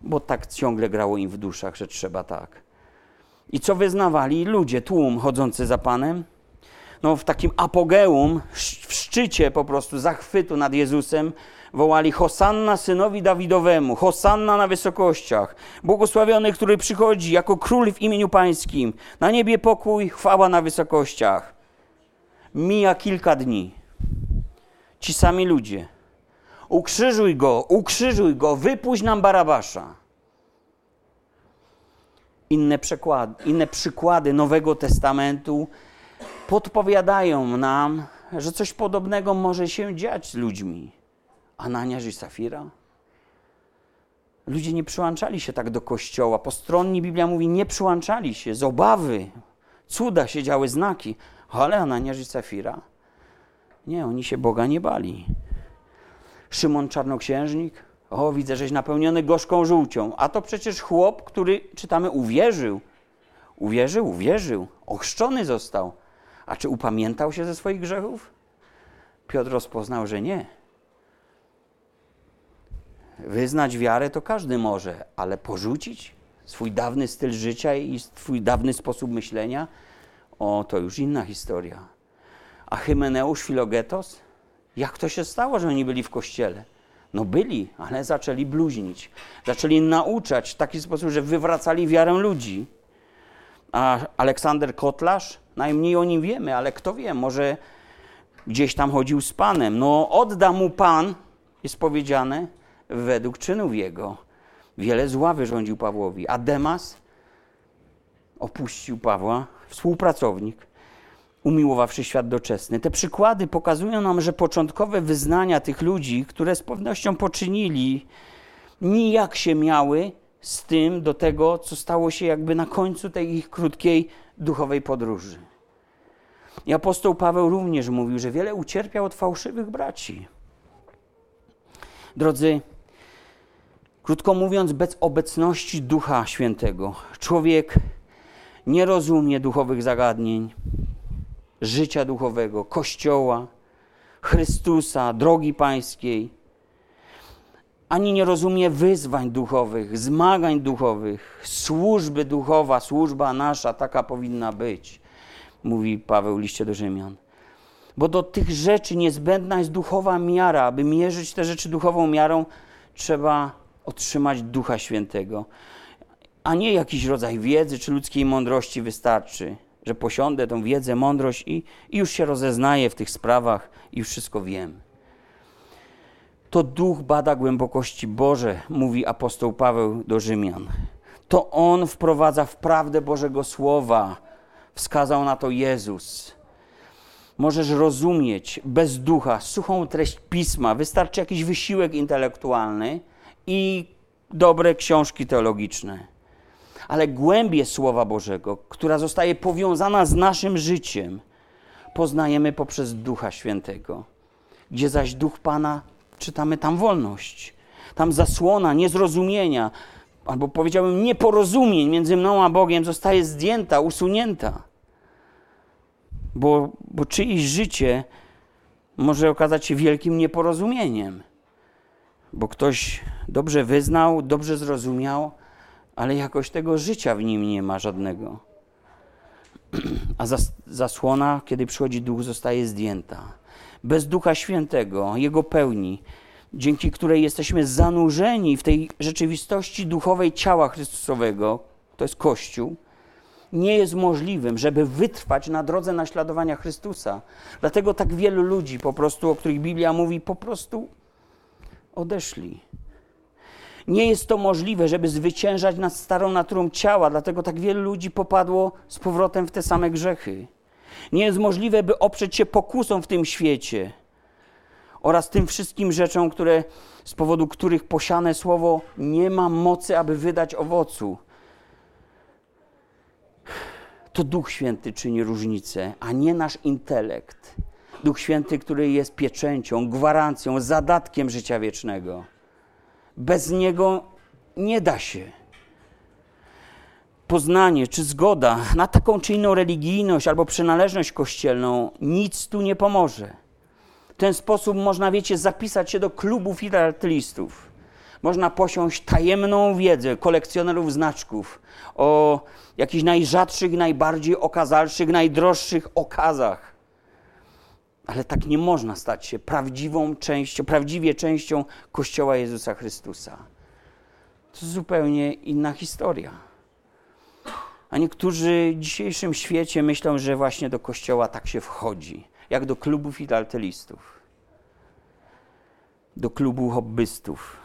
bo tak ciągle grało im w duszach, że trzeba tak. I co wyznawali ludzie, tłum chodzący za Panem? No, w takim apogeum, w szczycie po prostu zachwytu nad Jezusem, wołali Hosanna synowi Dawidowemu, Hosanna na wysokościach, błogosławiony, który przychodzi jako król w imieniu pańskim, na niebie pokój, chwała na wysokościach. Mija kilka dni. Ci sami ludzie. Ukrzyżuj go, ukrzyżuj go, wypuść nam Barabasza. Inne, przykłady, inne przykłady Nowego Testamentu podpowiadają nam, że coś podobnego może się dziać z ludźmi. Ananiasz i Safira? Ludzie nie przyłączali się tak do kościoła. Postronni Biblia mówi, nie przyłączali się z obawy. Cuda się działy, znaki. Ale Ananiasz i Safira? Nie, oni się Boga nie bali. Szymon Czarnoksiężnik? O, widzę, żeś napełniony gorzką żółcią. A to przecież chłop, który, czytamy, uwierzył. Uwierzył, uwierzył. Ochrzczony został. A czy upamiętał się ze swoich grzechów? Piotr rozpoznał, że nie. Wyznać wiarę to każdy może, ale porzucić swój dawny styl życia i swój dawny sposób myślenia, o, to już inna historia. A Hymeneusz, Filogetos? Jak to się stało, że oni byli w kościele? No byli, ale zaczęli bluźnić. Zaczęli nauczać w taki sposób, że wywracali wiarę ludzi. A Aleksander Kotlarz? Najmniej o nim wiemy, ale kto wie, może gdzieś tam chodził z Panem. No odda mu Pan, jest powiedziane, według czynów jego. Wiele zła wyrządził Pawłowi. A Demas opuścił Pawła, współpracownik, umiłowawszy świat doczesny. Te przykłady pokazują nam, że początkowe wyznania tych ludzi, które z pewnością poczynili, nijak się miały z tym do tego, co stało się jakby na końcu tej ich krótkiej duchowej podróży. I apostoł Paweł również mówił, że wiele ucierpiał od fałszywych braci. Drodzy, krótko mówiąc, bez obecności Ducha Świętego, człowiek nie rozumie duchowych zagadnień, życia duchowego, Kościoła, Chrystusa, drogi Pańskiej, ani nie rozumie wyzwań duchowych, zmagań duchowych, służby duchowa, służba nasza taka powinna być, mówi Paweł liście do Rzymian. Bo do tych rzeczy niezbędna jest duchowa miara. Aby mierzyć te rzeczy duchową miarą, trzeba otrzymać Ducha Świętego. A nie jakiś rodzaj wiedzy czy ludzkiej mądrości wystarczy, że posiądę tą wiedzę, mądrość i, i już się rozeznaję w tych sprawach i już wszystko wiem. To duch bada głębokości Boże, mówi apostoł Paweł do Rzymian. To on wprowadza w prawdę Bożego Słowa. Wskazał na to Jezus. Możesz rozumieć bez ducha suchą treść pisma. Wystarczy jakiś wysiłek intelektualny i dobre książki teologiczne. Ale głębie Słowa Bożego, która zostaje powiązana z naszym życiem, poznajemy poprzez Ducha Świętego. Gdzie zaś Duch Pana czytamy tam wolność, tam zasłona niezrozumienia, albo powiedziałbym nieporozumień między mną a Bogiem zostaje zdjęta, usunięta. Bo, bo czyjeś życie może okazać się wielkim nieporozumieniem, bo ktoś dobrze wyznał, dobrze zrozumiał, ale jakoś tego życia w nim nie ma żadnego. A zas zasłona, kiedy przychodzi duch, zostaje zdjęta bez Ducha Świętego, Jego pełni, dzięki której jesteśmy zanurzeni w tej rzeczywistości duchowej ciała Chrystusowego, to jest Kościół, nie jest możliwym, żeby wytrwać na drodze naśladowania Chrystusa. Dlatego tak wielu ludzi, po prostu, o których Biblia mówi, po prostu odeszli. Nie jest to możliwe, żeby zwyciężać nad starą naturą ciała, dlatego tak wielu ludzi popadło z powrotem w te same grzechy. Nie jest możliwe, by oprzeć się pokusom w tym świecie oraz tym wszystkim rzeczom, które, z powodu których posiane słowo nie ma mocy, aby wydać owocu. To Duch Święty czyni różnicę, a nie nasz intelekt. Duch Święty, który jest pieczęcią, gwarancją, zadatkiem życia wiecznego. Bez niego nie da się. Poznanie czy zgoda na taką czy inną religijność albo przynależność kościelną nic tu nie pomoże. W ten sposób można, wiecie, zapisać się do klubu filatelistów. Można posiąść tajemną wiedzę kolekcjonerów znaczków o jakichś najrzadszych, najbardziej okazalszych, najdroższych okazach. Ale tak nie można stać się prawdziwą częścią, prawdziwie częścią Kościoła Jezusa Chrystusa. To zupełnie inna historia. A niektórzy w dzisiejszym świecie myślą, że właśnie do Kościoła tak się wchodzi jak do klubu filatelistów, do klubu hobbystów.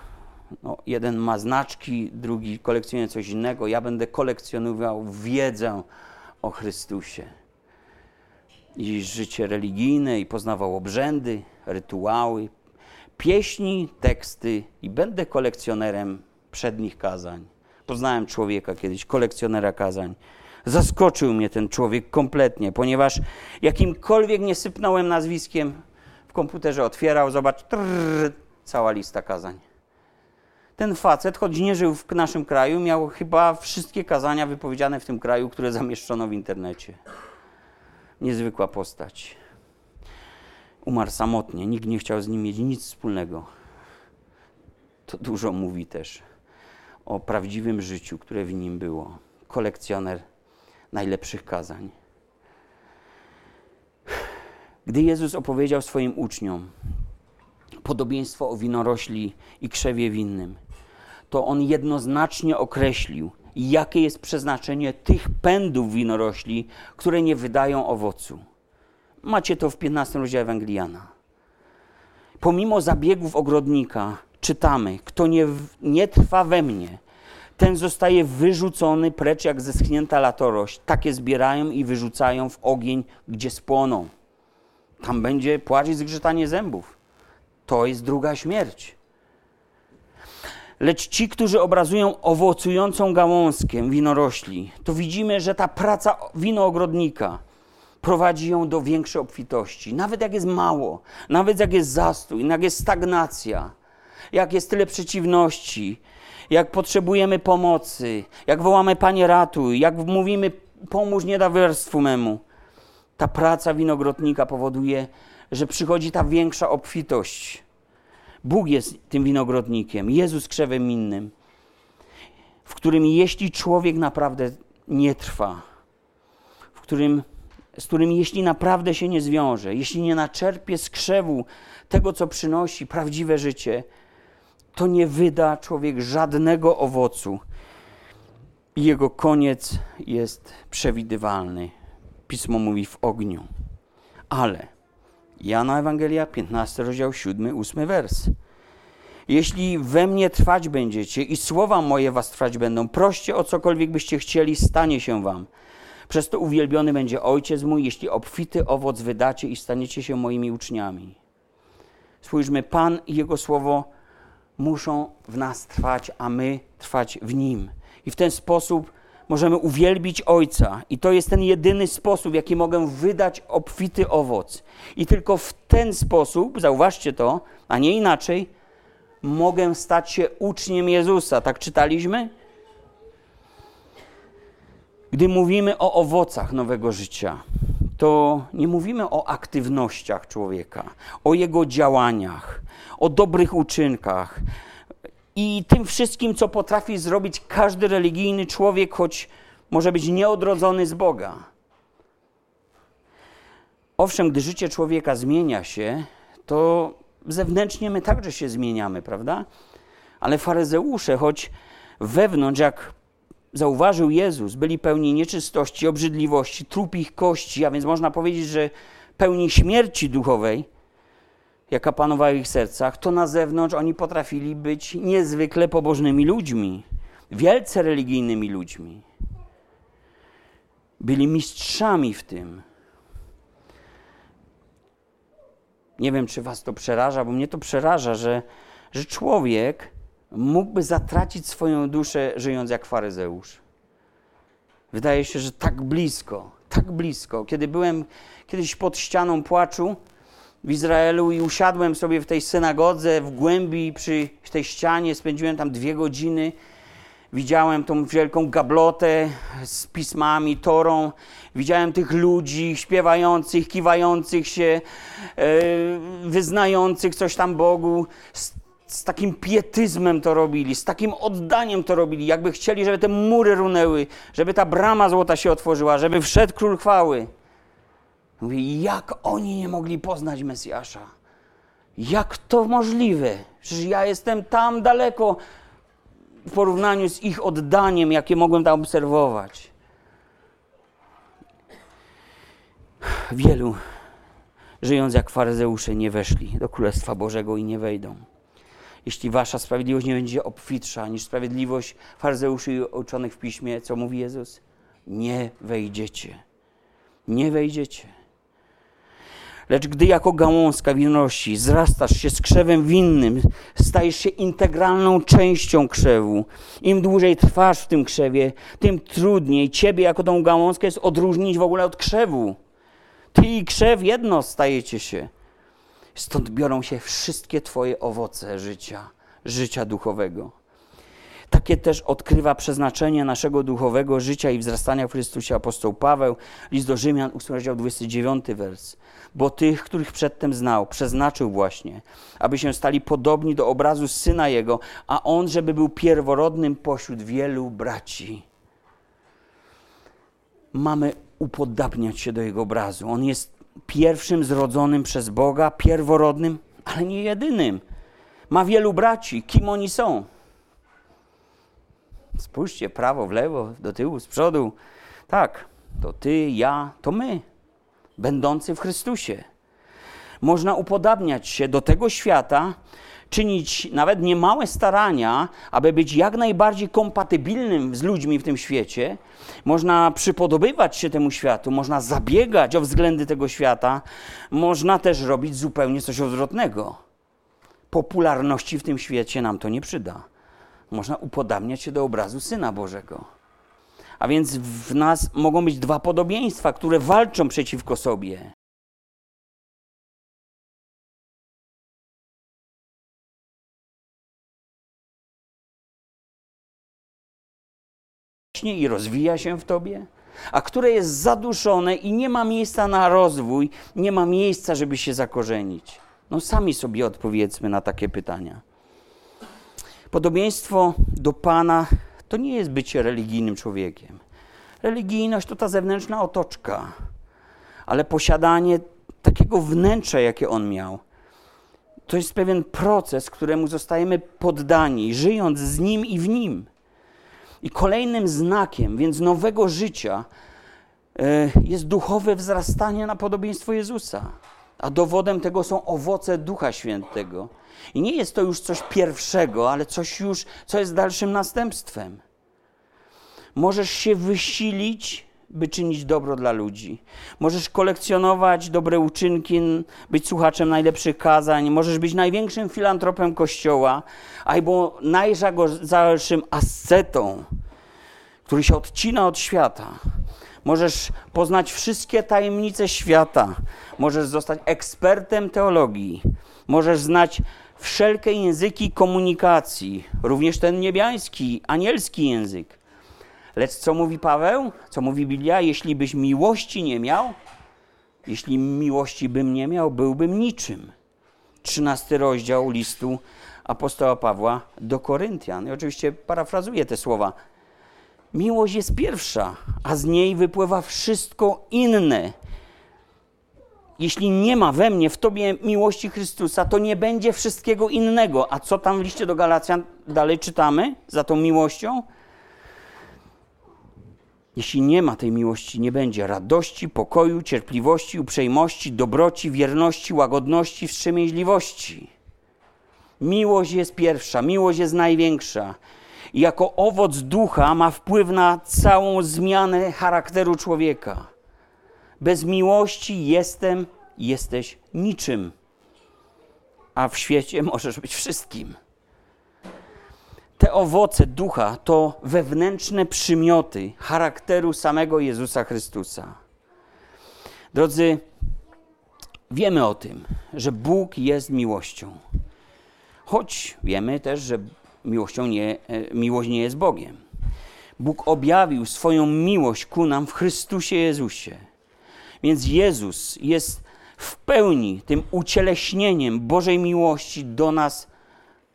No, jeden ma znaczki, drugi kolekcjonuje coś innego. Ja będę kolekcjonował wiedzę o Chrystusie i życie religijne, i poznawał obrzędy, rytuały, pieśni, teksty, i będę kolekcjonerem przednich kazań. Poznałem człowieka kiedyś, kolekcjonera kazań Zaskoczył mnie ten człowiek kompletnie, ponieważ jakimkolwiek nie sypnąłem nazwiskiem, w komputerze otwierał, zobacz, trrr, cała lista kazań. Ten facet, choć nie żył w naszym kraju, miał chyba wszystkie kazania wypowiedziane w tym kraju, które zamieszczono w internecie. Niezwykła postać. Umarł samotnie, nikt nie chciał z nim mieć nic wspólnego. To dużo mówi też o prawdziwym życiu, które w nim było. Kolekcjoner najlepszych kazań. Gdy Jezus opowiedział swoim uczniom podobieństwo o winorośli i krzewie winnym, to on jednoznacznie określił, jakie jest przeznaczenie tych pędów winorośli, które nie wydają owocu. Macie to w 15 rozdziale Ewangeliana. Pomimo zabiegów ogrodnika czytamy, kto nie, nie trwa we mnie, ten zostaje wyrzucony precz jak zeschnięta latorość. Takie zbierają i wyrzucają w ogień, gdzie spłoną. Tam będzie płacz i zgrzytanie zębów. To jest druga śmierć. Lecz ci, którzy obrazują owocującą gałązkę winorośli, to widzimy, że ta praca winoogrodnika prowadzi ją do większej obfitości. Nawet jak jest mało, nawet jak jest zastój, jak jest stagnacja, jak jest tyle przeciwności, jak potrzebujemy pomocy, jak wołamy Panie ratuj, jak mówimy pomóż niedawierstwu memu. Ta praca winogrodnika powoduje, że przychodzi ta większa obfitość. Bóg jest tym winogrodnikiem, Jezus krzewem innym, w którym jeśli człowiek naprawdę nie trwa, w którym, z którym jeśli naprawdę się nie zwiąże, jeśli nie naczerpie z krzewu tego, co przynosi prawdziwe życie, to nie wyda człowiek żadnego owocu. I jego koniec jest przewidywalny. Pismo mówi w ogniu. Ale Jana Ewangelia, 15 rozdział 7, 8 wers. Jeśli we mnie trwać będziecie i słowa moje was trwać będą, proście o cokolwiek byście chcieli, stanie się wam. Przez to uwielbiony będzie Ojciec mój, jeśli obfity owoc wydacie i staniecie się moimi uczniami. Spójrzmy, Pan i Jego słowo muszą w nas trwać, a my trwać w Nim. I w ten sposób możemy uwielbić Ojca. I to jest ten jedyny sposób, w jaki mogę wydać obfity owoc. I tylko w ten sposób, zauważcie to, a nie inaczej, mogę stać się uczniem Jezusa. Tak czytaliśmy? Gdy mówimy o owocach nowego życia, to nie mówimy o aktywnościach człowieka, o jego działaniach, o dobrych uczynkach i tym wszystkim, co potrafi zrobić każdy religijny człowiek, choć może być nieodrodzony z Boga. Owszem, gdy życie człowieka zmienia się, to zewnętrznie my także się zmieniamy, prawda? Ale faryzeusze, choć wewnątrz, jak zauważył Jezus, byli pełni nieczystości, obrzydliwości, trupich kości, a więc można powiedzieć, że pełni śmierci duchowej, jaka panowała w ich sercach, to na zewnątrz oni potrafili być niezwykle pobożnymi ludźmi, wielce religijnymi ludźmi. Byli mistrzami w tym. Nie wiem, czy was to przeraża, bo mnie to przeraża, że, że człowiek mógłby zatracić swoją duszę, żyjąc jak faryzeusz. Wydaje się, że tak blisko, tak blisko. Kiedy byłem kiedyś pod ścianą płaczu w Izraelu i usiadłem sobie w tej synagodze w głębi przy tej ścianie, spędziłem tam dwie godziny. Widziałem tą wielką gablotę z pismami, torą. Widziałem tych ludzi śpiewających, kiwających się, e, wyznających coś tam Bogu z takim pietyzmem to robili, z takim oddaniem to robili, jakby chcieli, żeby te mury runęły, żeby ta brama złota się otworzyła, żeby wszedł król chwały. Mówi, jak oni nie mogli poznać Mesjasza? Jak to możliwe? Przecież ja jestem tam daleko w porównaniu z ich oddaniem, jakie mogłem tam obserwować. Wielu, żyjąc jak faryzeusze, nie weszli do Królestwa Bożego i nie wejdą jeśli wasza sprawiedliwość nie będzie obfitsza niż sprawiedliwość faryzeuszy i uczonych w piśmie, co mówi Jezus? Nie wejdziecie. Nie wejdziecie. Lecz gdy jako gałązka winności zrastasz się z krzewem winnym, stajesz się integralną częścią krzewu. Im dłużej trwasz w tym krzewie, tym trudniej ciebie jako tą gałązkę jest odróżnić w ogóle od krzewu. Ty i krzew jedno stajecie się. Stąd biorą się wszystkie Twoje owoce życia, życia duchowego. Takie też odkrywa przeznaczenie naszego duchowego życia i wzrastania w Chrystusie apostoł Paweł, list do Rzymian, 8 rozdział 29 wers. Bo tych, których przedtem znał, przeznaczył właśnie, aby się stali podobni do obrazu Syna Jego, a On, żeby był pierworodnym pośród wielu braci. Mamy upodabniać się do Jego obrazu. On jest pierwszym zrodzonym przez Boga, pierworodnym, ale nie jedynym. Ma wielu braci. Kim oni są? Spójrzcie, prawo, w lewo, do tyłu, z przodu. Tak, to ty, ja, to my, będący w Chrystusie. Można upodabniać się do tego świata, czynić nawet niemałe starania, aby być jak najbardziej kompatybilnym z ludźmi w tym świecie. Można przypodobywać się temu światu, można zabiegać o względy tego świata, można też robić zupełnie coś odwrotnego. Popularności w tym świecie nam to nie przyda. Można upodabniać się do obrazu Syna Bożego. A więc w nas mogą być dwa podobieństwa, które walczą przeciwko sobie. Rośnie i rozwija się w tobie, a które jest zaduszone i nie ma miejsca na rozwój, nie ma miejsca, żeby się zakorzenić? No sami sobie odpowiedzmy na takie pytania. Podobieństwo do Pana to nie jest bycie religijnym człowiekiem. Religijność to ta zewnętrzna otoczka, ale posiadanie takiego wnętrza, jakie on miał, to jest pewien proces, któremu zostajemy poddani, żyjąc z nim i w nim. I kolejnym znakiem więc nowego życia e, jest duchowe wzrastanie na podobieństwo Jezusa. A dowodem tego są owoce Ducha Świętego. I nie jest to już coś pierwszego, ale coś już, co jest dalszym następstwem. Możesz się wysilić, by czynić dobro dla ludzi. Możesz kolekcjonować dobre uczynki, być słuchaczem najlepszych kazań, możesz być największym filantropem Kościoła, albo najżagorszym ascetą, który się odcina od świata. Możesz poznać wszystkie tajemnice świata. Możesz zostać ekspertem teologii. Możesz znać wszelkie języki komunikacji, również ten niebiański, anielski język. Lecz co mówi Paweł? Co mówi Biblia? Jeśli byś miłości nie miał, jeśli miłości bym nie miał, byłbym niczym. Trzynasty rozdział listu apostoła Pawła do Koryntian. I oczywiście parafrazuję te słowa. Miłość jest pierwsza, a z niej wypływa wszystko inne. Jeśli nie ma we mnie, w tobie miłości Chrystusa, to nie będzie wszystkiego innego. A co tam w liście do Galacjan dalej czytamy za tą miłością? Jeśli nie ma tej miłości, nie będzie radości, pokoju, cierpliwości, uprzejmości, dobroci, wierności, łagodności, wstrzemięźliwości. Miłość jest pierwsza, miłość jest największa. I jako owoc ducha ma wpływ na całą zmianę charakteru człowieka. Bez miłości jestem, jesteś niczym, a w świecie możesz być wszystkim. Te owoce ducha to wewnętrzne przymioty charakteru samego Jezusa Chrystusa. Drodzy, wiemy o tym, że Bóg jest miłością. Choć wiemy też, że miłością nie, e, miłość nie jest Bogiem. Bóg objawił swoją miłość ku nam w Chrystusie Jezusie. Więc Jezus jest w pełni tym ucieleśnieniem Bożej miłości do nas,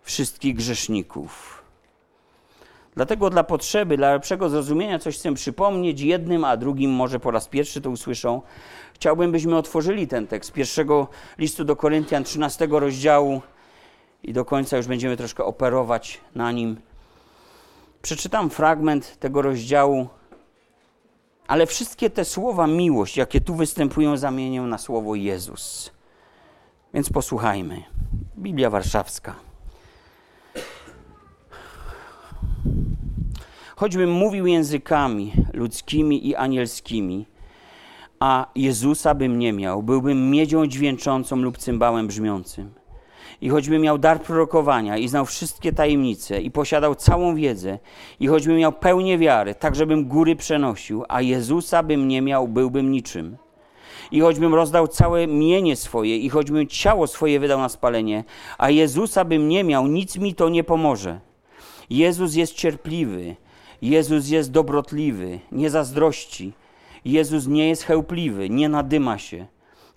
wszystkich grzeszników. Dlatego dla potrzeby, dla lepszego zrozumienia coś chcę przypomnieć jednym, a drugim może po raz pierwszy to usłyszą. Chciałbym, byśmy otworzyli ten tekst pierwszego listu do Koryntian 13 rozdziału i do końca już będziemy troszkę operować na nim. Przeczytam fragment tego rozdziału, ale wszystkie te słowa miłość, jakie tu występują, zamienię na słowo Jezus. Więc posłuchajmy. Biblia Warszawska. Choćbym mówił językami ludzkimi i anielskimi, a Jezusa bym nie miał, byłbym miedzią dźwięczącą lub cymbałem brzmiącym. I choćbym miał dar prorokowania i znał wszystkie tajemnice i posiadał całą wiedzę, i choćbym miał pełnię wiary, tak żebym góry przenosił, a Jezusa bym nie miał, byłbym niczym. I choćbym rozdał całe mienie swoje, i choćbym ciało swoje wydał na spalenie, a Jezusa bym nie miał, nic mi to nie pomoże. Jezus jest cierpliwy, Jezus jest dobrotliwy, nie zazdrości. Jezus nie jest chełpliwy, nie nadyma się,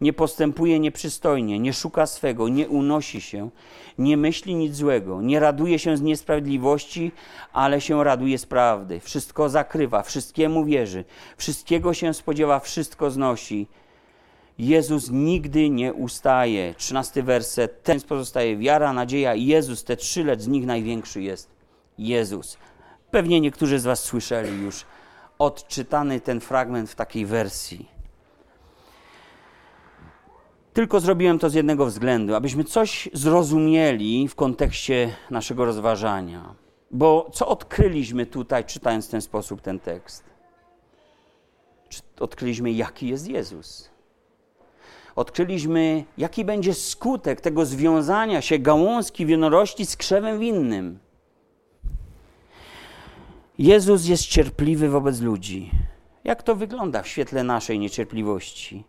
nie postępuje nieprzystojnie, nie szuka swego, nie unosi się, nie myśli nic złego, nie raduje się z niesprawiedliwości, ale się raduje z prawdy. Wszystko zakrywa, wszystkiemu wierzy, wszystkiego się spodziewa, wszystko znosi. Jezus nigdy nie ustaje. Trzynasty werset. Ten pozostaje wiara, nadzieja. Jezus, te trzy, lecz z nich największy jest Jezus. Pewnie niektórzy z Was słyszeli już odczytany ten fragment w takiej wersji. Tylko zrobiłem to z jednego względu, abyśmy coś zrozumieli w kontekście naszego rozważania. Bo co odkryliśmy tutaj, czytając w ten sposób ten tekst? Odkryliśmy, jaki jest Jezus. Odkryliśmy, jaki będzie skutek tego związania się gałązki winorośli z krzewem winnym. Jezus jest cierpliwy wobec ludzi. Jak to wygląda w świetle naszej niecierpliwości?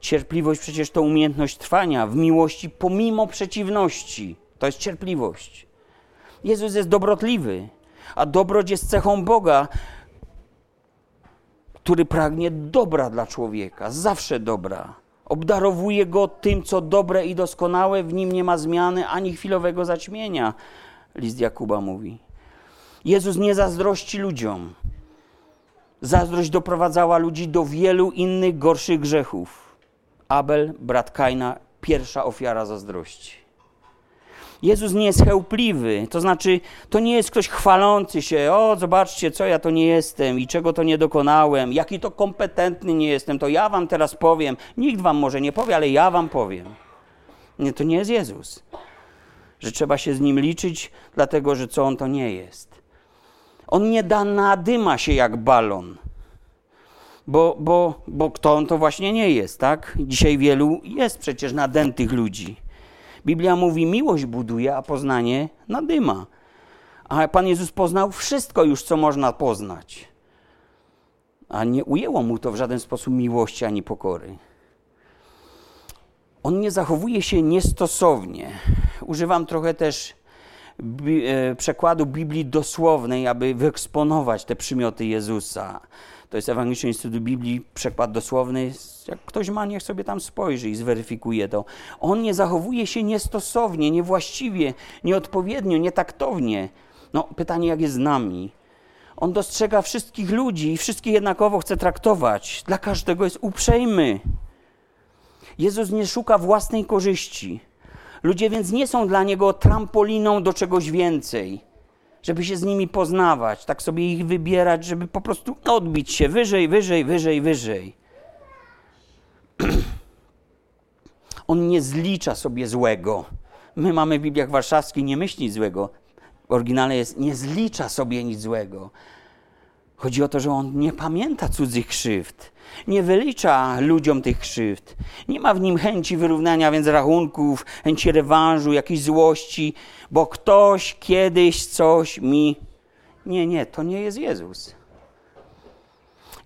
Cierpliwość przecież to umiejętność trwania w miłości pomimo przeciwności. To jest cierpliwość. Jezus jest dobrotliwy, a dobroć jest cechą Boga, który pragnie dobra dla człowieka, zawsze dobra. Obdarowuje go tym, co dobre i doskonałe, w nim nie ma zmiany ani chwilowego zaćmienia. List Jakuba mówi. Jezus nie zazdrości ludziom. Zazdrość doprowadzała ludzi do wielu innych gorszych grzechów. Abel, brat Kaina, pierwsza ofiara zazdrości. Jezus nie jest chełpliwy, to znaczy to nie jest ktoś chwalący się, o zobaczcie, co ja to nie jestem i czego to nie dokonałem, jaki to kompetentny nie jestem, to ja wam teraz powiem. Nikt wam może nie powie, ale ja wam powiem. Nie, to nie jest Jezus. Że trzeba się z nim liczyć, dlatego że co on to nie jest. On nie da nadyma się jak balon. Bo, bo, bo kto on to właśnie nie jest, tak? Dzisiaj wielu jest przecież nadętych ludzi. Biblia mówi, miłość buduje, a poznanie nadyma. A Pan Jezus poznał wszystko już, co można poznać. A nie ujęło mu to w żaden sposób miłości ani pokory. On nie zachowuje się niestosownie. Używam trochę też przekładu Biblii dosłownej, aby wyeksponować te przymioty Jezusa. To jest Ewangeliczny Instytut Biblii, przekład dosłowny. Jak ktoś ma, niech sobie tam spojrzy i zweryfikuje to. On nie zachowuje się niestosownie, niewłaściwie, nieodpowiednio, nietaktownie. No, pytanie, jak jest z nami? On dostrzega wszystkich ludzi i wszystkich jednakowo chce traktować. Dla każdego jest uprzejmy. Jezus nie szuka własnej korzyści. Ludzie więc nie są dla niego trampoliną do czegoś więcej. żeby się z nimi poznawać, tak sobie ich wybierać, żeby po prostu odbić się wyżej, wyżej, wyżej, wyżej. On nie zlicza sobie złego. My mamy w Bibliach Warszawskiej nie myśli złego. W oryginale jest nie zlicza sobie nic złego. Chodzi o to, że on nie pamięta cudzych krzywd, nie wylicza ludziom tych krzywd. Nie ma w nim chęci wyrównania więc rachunków, chęci rewanżu, jakiejś złości, bo ktoś kiedyś coś mi. Nie, nie, to nie jest Jezus.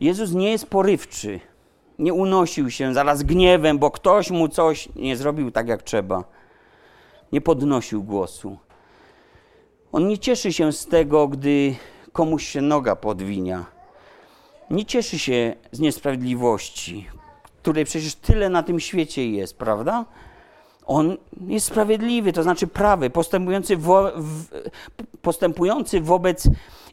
Jezus nie jest porywczy. Nie unosił się zaraz gniewem, bo ktoś mu coś nie zrobił tak jak trzeba. Nie podnosił głosu. On nie cieszy się z tego, gdy komuś się noga podwinia. Nie cieszy się z niesprawiedliwości, której przecież tyle na tym świecie jest, prawda? On jest sprawiedliwy, to znaczy prawy, postępujący, wo, w, postępujący wobec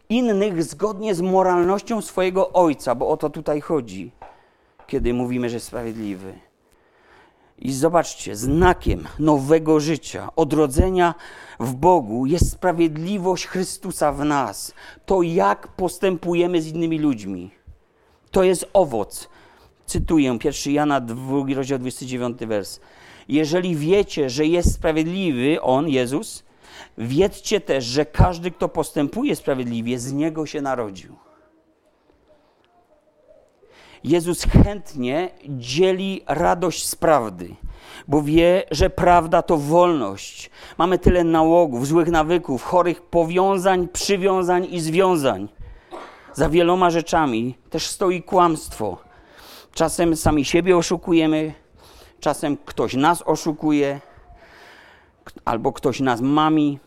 innych zgodnie z moralnością swojego ojca, bo o to tutaj chodzi, kiedy mówimy, że sprawiedliwy. I zobaczcie, znakiem nowego życia, odrodzenia w Bogu jest sprawiedliwość Chrystusa w nas. To jak postępujemy z innymi ludźmi. To jest owoc. Cytuję 1 Jana 2, rozdział 29 wers. Jeżeli wiecie, że jest sprawiedliwy On, Jezus, wiedzcie też, że każdy, kto postępuje sprawiedliwie, z Niego się narodził. Jezus chętnie dzieli radość z prawdy, bo wie, że prawda to wolność. Mamy tyle nałogów, złych nawyków, chorych powiązań, przywiązań i związań. Za wieloma rzeczami też stoi kłamstwo. Czasem sami siebie oszukujemy, czasem ktoś nas oszukuje, albo ktoś nas mami.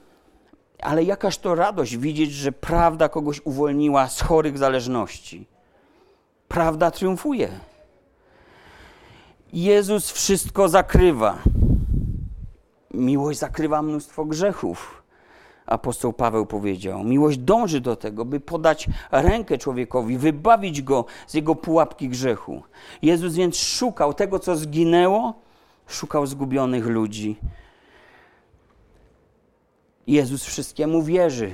Ale jakaż to radość widzieć, że prawda kogoś uwolniła z chorych zależności prawda triumfuje. Jezus wszystko zakrywa. Miłość zakrywa mnóstwo grzechów. Apostoł Paweł powiedział: Miłość dąży do tego, by podać rękę człowiekowi, wybawić go z jego pułapki grzechu. Jezus więc szukał tego, co zginęło, szukał zgubionych ludzi. Jezus wszystkiemu wierzy.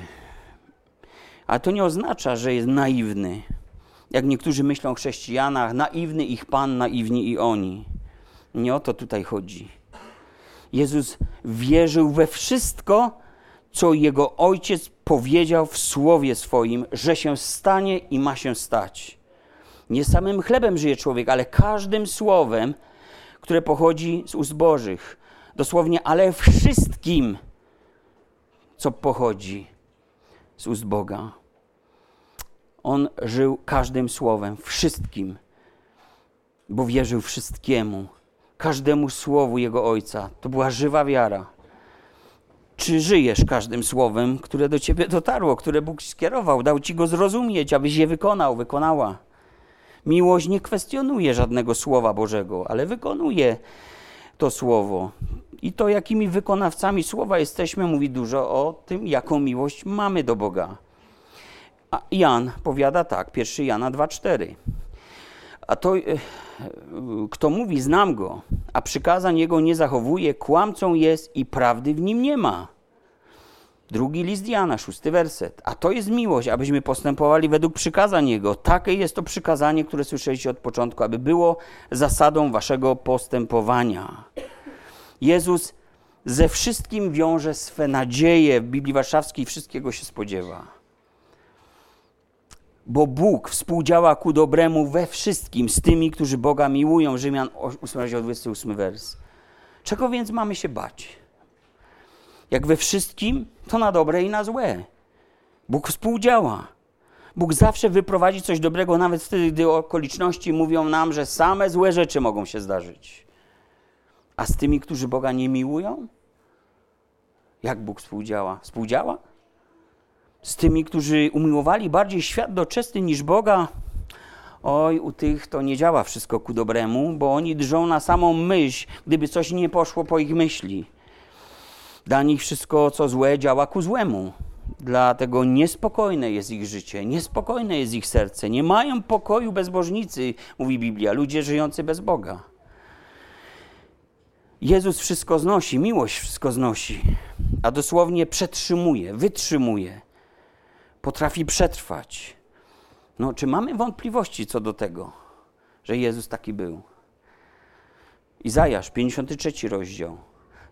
A to nie oznacza, że jest naiwny jak niektórzy myślą o chrześcijanach, naiwny ich Pan, naiwni i oni. Nie o to tutaj chodzi. Jezus wierzył we wszystko, co jego ojciec powiedział w słowie swoim, że się stanie i ma się stać. Nie samym chlebem żyje człowiek, ale każdym słowem, które pochodzi z ust. Dosłownie, ale wszystkim, co pochodzi z ust Boga. On żył każdym słowem, wszystkim, bo wierzył wszystkiemu, każdemu słowu Jego Ojca. To była żywa wiara. Czy żyjesz każdym słowem, które do ciebie dotarło, które Bóg skierował, dał ci go zrozumieć, abyś je wykonał, wykonała? Miłość nie kwestionuje żadnego słowa Bożego, ale wykonuje to słowo. I to, jakimi wykonawcami słowa jesteśmy, mówi dużo o tym, jaką miłość mamy do Boga. Jan powiada tak, 1 Jana 2,4. A to, e, kto mówi, znam go, a przykazań jego nie zachowuje, kłamcą jest i prawdy w nim nie ma. Drugi list Jana, szósty werset. A to jest miłość, abyśmy postępowali według przykazań Jego. Takie jest to przykazanie, które słyszeliście od początku, aby było zasadą waszego postępowania. Jezus ze wszystkim wiąże swe nadzieje. W Biblii Warszawskiej wszystkiego się spodziewa bo Bóg współdziała ku dobremu we wszystkim z tymi, którzy Boga miłują. Rzymian 8, rozdział 28 wers. Czego więc mamy się bać? Jak we wszystkim, to na dobre i na złe. Bóg współdziała. Bóg zawsze wyprowadzi coś dobrego, nawet wtedy, gdy okoliczności mówią nam, że same złe rzeczy mogą się zdarzyć. A z tymi, którzy Boga nie miłują? Jak Bóg współdziała? Współdziała? Z tymi, którzy umiłowali bardziej świat doczesny niż Boga, oj, u tych to nie działa wszystko ku dobremu, bo oni drżą na samą myśl, gdyby coś nie poszło po ich myśli. Dla nich wszystko, co złe, działa ku złemu. Dlatego niespokojne jest ich życie, niespokojne jest ich serce. Nie mają pokoju bezbożnicy, mówi Biblia, ludzie żyjący bez Boga. Jezus wszystko znosi, miłość wszystko znosi, a dosłownie przetrzymuje, wytrzymuje potrafi przetrwać. No, czy mamy wątpliwości co do tego, że Jezus taki był? Izajasz, 53 rozdział.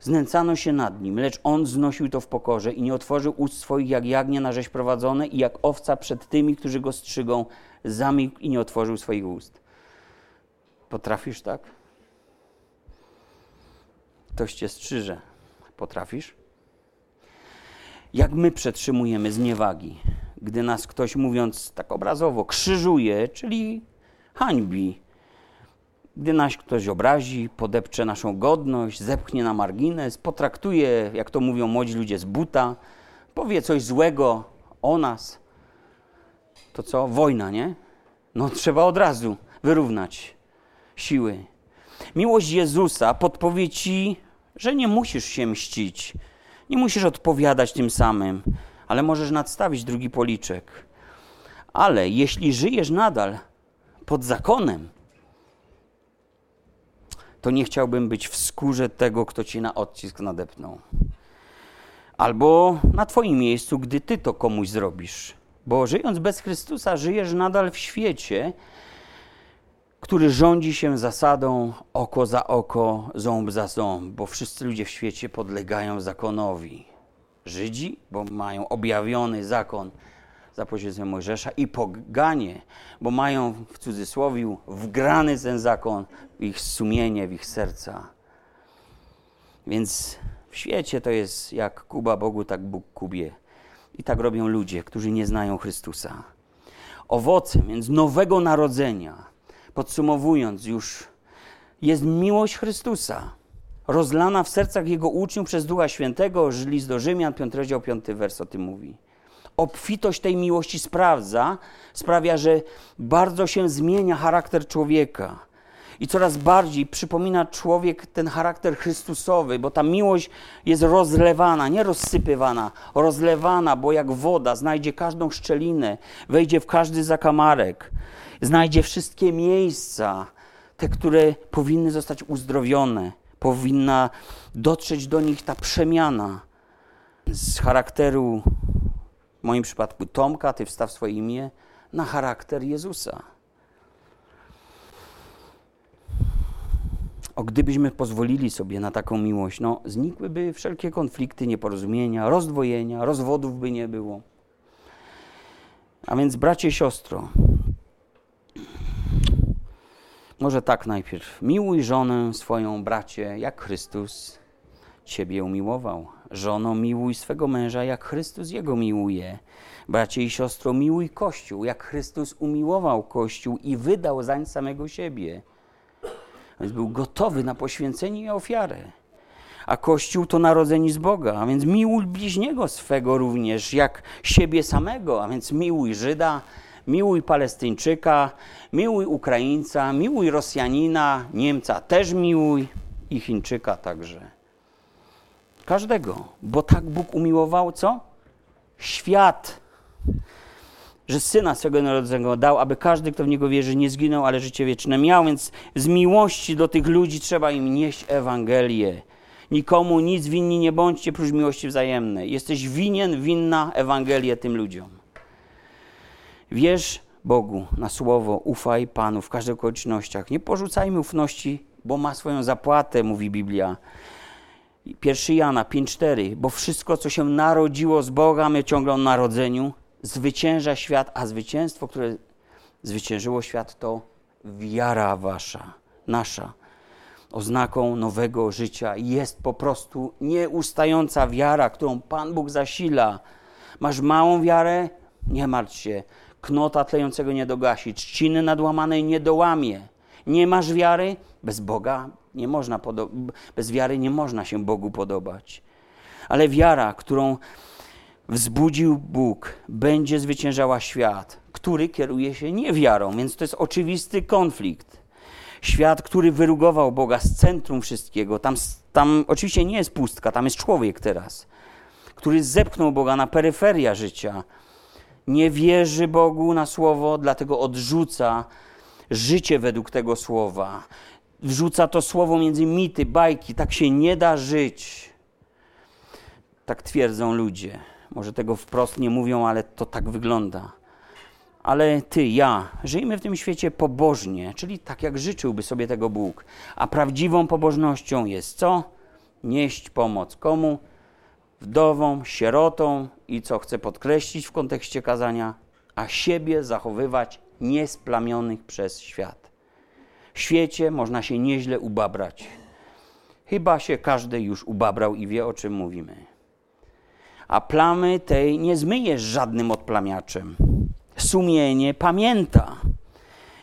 Znęcano się nad nim, lecz on znosił to w pokorze i nie otworzył ust swoich jak jagnie na rzeź prowadzone i jak owca przed tymi, którzy go strzygą, zamilkł i nie otworzył swoich ust. Potrafisz tak? Ktoś cię strzyże. Potrafisz? Jak my przetrzymujemy zniewagi, gdy nas ktoś, mówiąc tak obrazowo, krzyżuje, czyli hańbi, gdy nas ktoś obrazi, podepcze naszą godność, zepchnie na margines, potraktuje, jak to mówią młodzi ludzie, z buta, powie coś złego o nas, to co? Wojna, nie? No trzeba od razu wyrównać siły. Miłość Jezusa podpowie ci, że nie musisz się mścić, nie musisz odpowiadać tym samym, ale możesz nadstawić drugi policzek. Ale jeśli żyjesz nadal pod zakonem, to nie chciałbym być w skórze tego, kto ci na odcisk nadepnął. Albo na Twoim miejscu, gdy Ty to komuś zrobisz. Bo żyjąc bez Chrystusa, żyjesz nadal w świecie, który rządzi się zasadą oko za oko, ząb za ząb, bo wszyscy ludzie w świecie podlegają zakonowi. Żydzi, bo mają objawiony zakon za pośrednictwem Mojżesza i poganie, bo mają w cudzysłowie wgrany ten zakon w ich sumienie, w ich serca. Więc w świecie to jest jak Kuba Bogu, tak Bóg Kubie. I tak robią ludzie, którzy nie znają Chrystusa. Owocem więc nowego narodzenia, podsumowując już, jest miłość Chrystusa, rozlana w sercach Jego uczniów przez Ducha Świętego. List do Rzymian, 5 rozdział, 5 wers o tym mówi obfitość tej miłości sprawdza, sprawia, że bardzo się zmienia charakter człowieka. I coraz bardziej przypomina człowiek ten charakter Chrystusowy, bo ta miłość jest rozlewana, nie rozsypywana, rozlewana, bo jak woda znajdzie każdą szczelinę, wejdzie w każdy zakamarek, znajdzie wszystkie miejsca, te, które powinny zostać uzdrowione, powinna dotrzeć do nich ta przemiana z charakteru w moim przypadku Tomka, ty wstaw swoje imię na charakter Jezusa. O, gdybyśmy pozwolili sobie na taką miłość, no, znikłyby wszelkie konflikty, nieporozumienia, rozdwojenia, rozwodów by nie było. A więc, bracie, siostro, może tak najpierw. Miłuj żonę swoją, bracie, jak Chrystus Ciebie umiłował. Żono, miłuj swego męża, jak Chrystus jego miłuje. Bracie i siostro, miłuj Kościół, jak Chrystus umiłował Kościół i wydał zań samego siebie. Więc był gotowy na poświęcenie i ofiarę. A Kościół to narodzeni z Boga, a więc miłuj bliźniego swego również, jak siebie samego, a więc miłuj Żyda, miłuj Palestyńczyka, miłuj Ukraińca, miłuj Rosjanina, Niemca też miłuj i Chińczyka także. Każdego, bo tak Bóg umiłował co? Świat. Że syna swego narodzonego dał, aby każdy, kto w niego wierzy, nie zginął, ale życie wieczne miał. Więc z miłości do tych ludzi trzeba im nieść Ewangelię. Nikomu nic winni nie bądźcie prócz miłości wzajemnej. Jesteś winien, winna Ewangelię tym ludziom. Wierz Bogu na słowo, ufaj Panu w każdych okolicznościach. Nie porzucajmy ufności, bo ma swoją zapłatę, mówi Biblia. 1 Jana 5,4, bo wszystko, co się narodziło z Boga, my ciągle o narodzeniu, zwycięża świat, a zwycięstwo, które zwyciężyło świat, to wiara wasza, nasza. Oznaką nowego życia jest po prostu nieustająca wiara, którą Pan Bóg zasila. Masz małą wiarę? Nie martw się. Knota tlejącego nie dogasi, trzciny nadłamanej nie dołamie. Nie masz wiary? Bez Boga nie można bez wiary nie można się Bogu podobać. Ale wiara, którą wzbudził Bóg, będzie zwyciężała świat, który kieruje się niewiarą, więc to jest oczywisty konflikt. Świat, który wyrugował Boga z centrum wszystkiego, tam, tam oczywiście nie jest pustka, tam jest człowiek teraz, który zepchnął Boga na peryferia życia. Nie wierzy Bogu na słowo, dlatego odrzuca życie według tego słowa wrzuca to słowo między mity, bajki. Tak się nie da żyć. Tak twierdzą ludzie. Może tego wprost nie mówią, ale to tak wygląda. Ale ty, ja, żyjmy w tym świecie pobożnie, czyli tak jak życzyłby sobie tego Bóg. A prawdziwą pobożnością jest co? Nieść pomoc komu? Wdowom, sierotom i co chcę podkreślić w kontekście kazania, a siebie zachowywać niesplamionych przez świat. W świecie można się nieźle ubabrać. Chyba się każdy już ubabrał i wie o czym mówimy. A plamy tej nie zmyjesz żadnym odplamiaczem. Sumienie pamięta.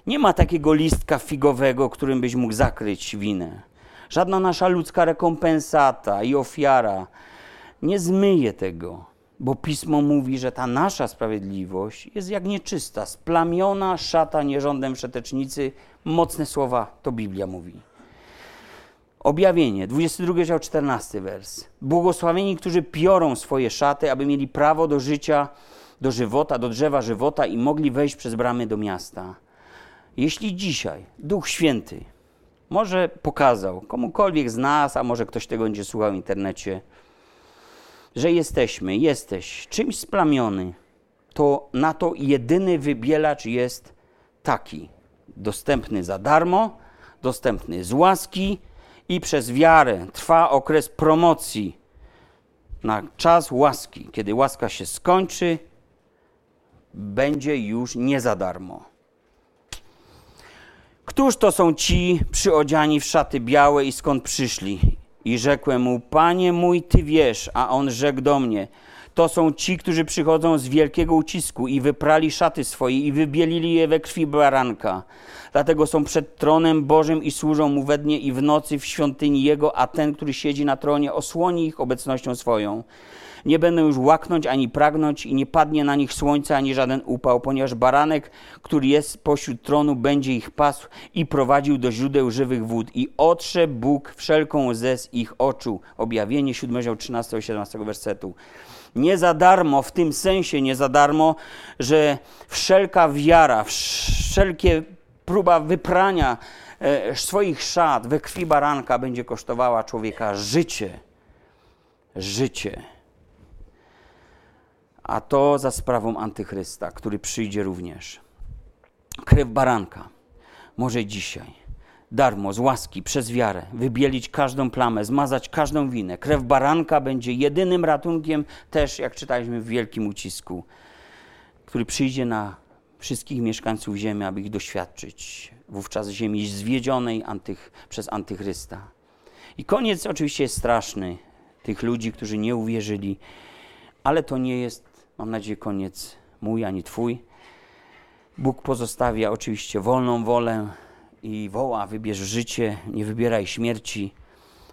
Nie ma takiego listka figowego, którym byś mógł zakryć winę. Żadna nasza ludzka rekompensata i ofiara nie zmyje tego, bo pismo mówi, że ta nasza sprawiedliwość jest jak nieczysta, splamiona szata nierządem przetecznicy. Mocne słowa to Biblia mówi. Objawienie, 22 rozdział, 14 wers. Błogosławieni, którzy piorą swoje szaty, aby mieli prawo do życia, do żywota, do drzewa żywota i mogli wejść przez bramy do miasta. Jeśli dzisiaj Duch Święty może pokazał komukolwiek z nas, a może ktoś tego będzie słuchał w internecie, że jesteśmy, jesteś czymś splamiony, to na to jedyny wybielacz jest taki. Dostępny za darmo, dostępny z łaski i przez wiarę trwa okres promocji na czas łaski. Kiedy łaska się skończy, będzie już nie za darmo. Któż to są ci przyodziani w szaty białe i skąd przyszli? I rzekłem mu, Panie mój, Ty wiesz, a on rzekł do mnie, to są ci, którzy przychodzą z wielkiego ucisku i wyprali szaty swoje i wybielili je we krwi baranka. Dlatego są przed tronem Bożym i służą mu we dnie i w nocy w świątyni Jego, a ten, który siedzi na tronie, osłoni ich obecnością swoją. Nie będą już łaknąć ani pragnąć i nie padnie na nich słońce ani żaden upał, ponieważ baranek, który jest pośród tronu, będzie ich pasł i prowadził do źródeł żywych wód i otrze Bóg wszelką łzę z ich oczu. Objawienie 7 13 17 wersetu. Nie za darmo, w tym sensie nie za darmo, że wszelka wiara, wszelkie próba wyprania e, swoich szat we krwi baranka będzie kosztowała człowieka życie. Życie. A to za sprawą antychrysta, który przyjdzie również. Krew baranka może dzisiaj darmo, z łaski, przez wiarę, wybielić każdą plamę, zmazać każdą winę. Krew baranka będzie jedynym ratunkiem, też jak czytaliśmy w wielkim ucisku, który przyjdzie na wszystkich mieszkańców ziemi, aby ich doświadczyć. Wówczas ziemi zwiedzionej antych, przez antychrysta. I koniec oczywiście jest straszny tych ludzi, którzy nie uwierzyli, ale to nie jest, mam nadzieję, koniec mój ani twój. Bóg pozostawia oczywiście wolną wolę i woła: wybierz życie, nie wybieraj śmierci.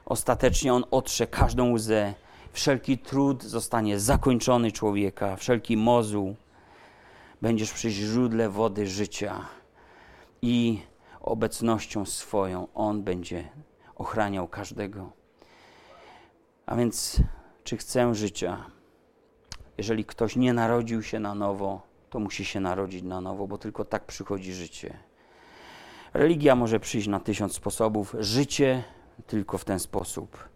Ostatecznie on otrze każdą łzę. Wszelki trud zostanie zakończony człowieka, wszelki mozuł. Będziesz przy źródle wody życia i obecnością swoją on będzie ochraniał każdego. A więc, czy chcę życia? Jeżeli ktoś nie narodził się na nowo, to musi się narodzić na nowo, bo tylko tak przychodzi życie. Religia może przyjść na tysiąc sposobów, życie tylko w ten sposób.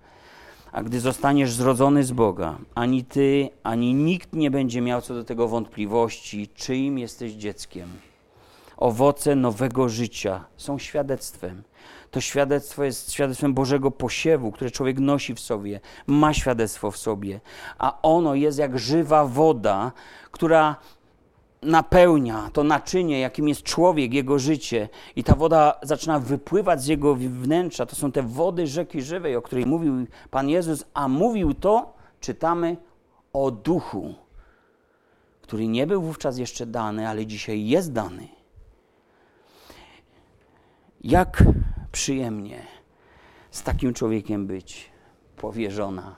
A gdy zostaniesz zrodzony z Boga, ani ty, ani nikt nie będzie miał co do tego wątpliwości, czyim jesteś dzieckiem. Owoce nowego życia są świadectwem. To świadectwo jest świadectwem Bożego posiewu, które człowiek nosi w sobie, ma świadectwo w sobie, a ono jest jak żywa woda, która napełnia to naczynie, jakim jest człowiek, jego życie, i ta woda zaczyna wypływać z jego wnętrza. To są te wody rzeki żywej, o której mówił Pan Jezus, a mówił to, czytamy, o duchu, który nie był wówczas jeszcze dany, ale dzisiaj jest dany. Jak przyjemnie z takim człowiekiem być, powierzona.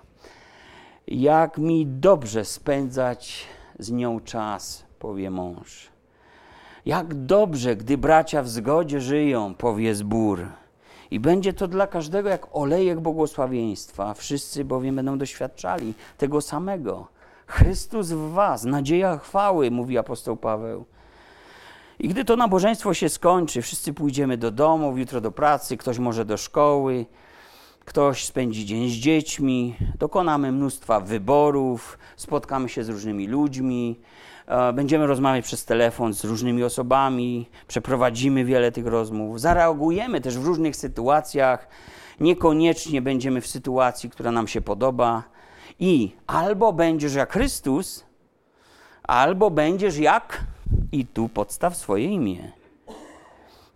Jak mi dobrze spędzać z nią czas, powie mąż. Jak dobrze, gdy bracia w zgodzie żyją, powie zbór. I będzie to dla każdego jak olejek błogosławieństwa. Wszyscy bowiem będą doświadczali tego samego. Chrystus w was, nadzieja chwały, mówi apostoł Paweł. I gdy to nabożeństwo się skończy, wszyscy pójdziemy do domu, jutro do pracy, ktoś może do szkoły, Ktoś spędzi dzień z dziećmi, dokonamy mnóstwa wyborów, spotkamy się z różnymi ludźmi, e, będziemy rozmawiać przez telefon z różnymi osobami, przeprowadzimy wiele tych rozmów, zareagujemy też w różnych sytuacjach. Niekoniecznie będziemy w sytuacji, która nam się podoba, i albo będziesz jak Chrystus, albo będziesz jak, i tu podstaw swoje imię.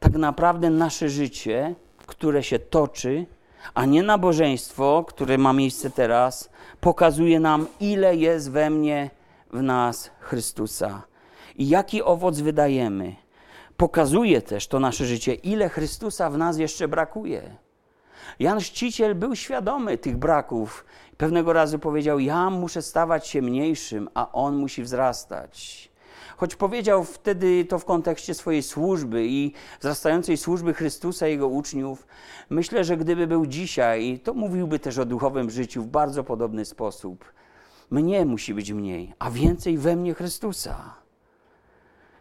Tak naprawdę nasze życie, które się toczy, a nie nabożeństwo, które ma miejsce teraz, pokazuje nam, ile jest we mnie, w nas Chrystusa i jaki owoc wydajemy. Pokazuje też to nasze życie, ile Chrystusa w nas jeszcze brakuje. Jan Chrzciciel był świadomy tych braków. Pewnego razu powiedział: Ja muszę stawać się mniejszym, a on musi wzrastać. Choć powiedział wtedy to w kontekście swojej służby i wzrastającej służby Chrystusa i jego uczniów, myślę, że gdyby był dzisiaj, to mówiłby też o duchowym życiu w bardzo podobny sposób. Mnie musi być mniej, a więcej we mnie Chrystusa.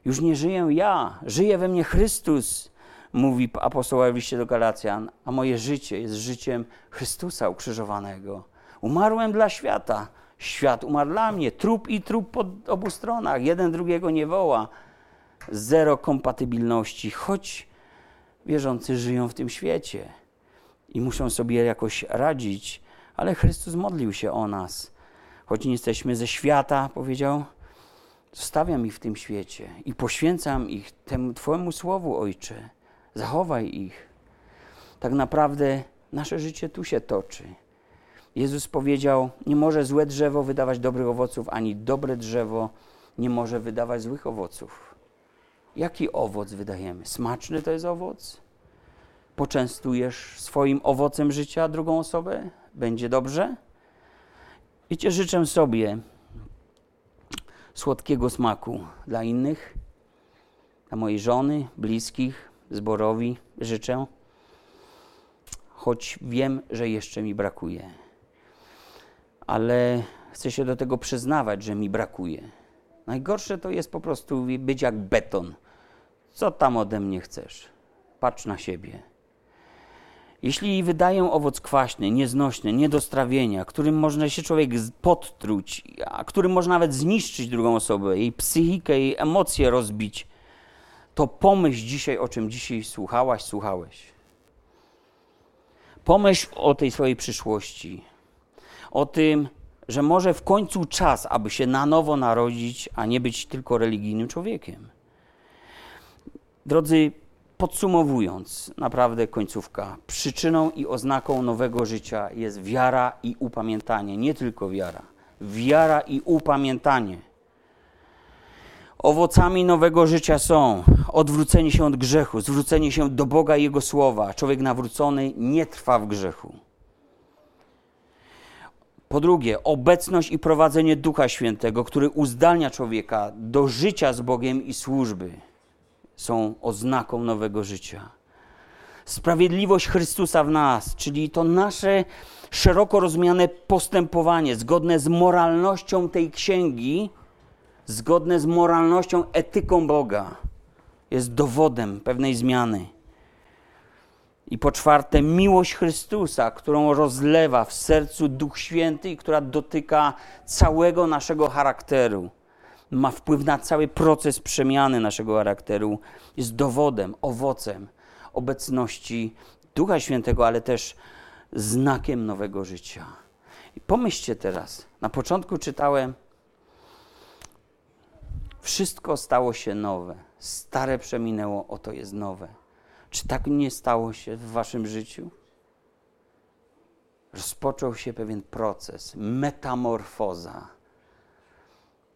Już nie żyję ja, żyje we mnie Chrystus, mówi apostoł w do Galacjan, a moje życie jest życiem Chrystusa ukrzyżowanego. Umarłem dla świata, Świat umarł dla mnie. Trup i trup po obu stronach. Jeden drugiego nie woła. Zero kompatybilności, choć wierzący żyją w tym świecie i muszą sobie jakoś radzić, ale Chrystus modlił się o nas. Choć nie jesteśmy ze świata, powiedział, zostawiam ich w tym świecie i poświęcam ich temu Twojemu słowu, Ojcze. Zachowaj ich. Tak naprawdę nasze życie tu się toczy. Jezus powiedział: Nie może złe drzewo wydawać dobrych owoców, ani dobre drzewo nie może wydawać złych owoców. Jaki owoc wydajemy? Smaczny to jest owoc? Poczęstujesz swoim owocem życia drugą osobę? Będzie dobrze? Wiecie, życzę sobie słodkiego smaku dla innych, dla mojej żony, bliskich, zborowi życzę, choć wiem, że jeszcze mi brakuje ale chcę się do tego przyznawać, że mi brakuje. Najgorsze to jest po prostu być jak beton. Co tam ode mnie chcesz? Patrz na siebie. Jeśli wydaję owoc kwaśny, nieznośny, nie do strawienia, którym można się człowiek podtruć, a którym można nawet zniszczyć drugą osobę, jej psychikę, jej emocje rozbić, to pomyśl dzisiaj, o czym dzisiaj słuchałaś, słuchałeś. Pomyśl o tej swojej przyszłości o tym, że może w końcu czas, aby się na nowo narodzić, a nie być tylko religijnym człowiekiem. Drodzy, podsumowując, naprawdę końcówka, przyczyną i oznaką nowego życia jest wiara i upamiętanie, nie tylko wiara. Wiara i upamiętanie. Owocami nowego życia są odwrócenie się od grzechu, zwrócenie się do Boga i Jego słowa. Człowiek nawrócony nie trwa w grzechu. Po drugie, obecność i prowadzenie Ducha Świętego, który uzdalnia człowieka do życia z Bogiem i służby, są oznaką nowego życia. Sprawiedliwość Chrystusa w nas, czyli to nasze szeroko rozumiane postępowanie, zgodne z moralnością tej księgi, zgodne z moralnością, etyką Boga, jest dowodem pewnej zmiany. I po czwarte, miłość Chrystusa, którą rozlewa w sercu Duch Święty i która dotyka całego naszego charakteru, ma wpływ na cały proces przemiany naszego charakteru, jest dowodem, owocem obecności Ducha Świętego, ale też znakiem nowego życia. I pomyślcie teraz, na początku czytałem, wszystko stało się nowe, stare przeminęło, oto jest nowe. Czy tak nie stało się w waszym życiu? Rozpoczął się pewien proces, metamorfoza.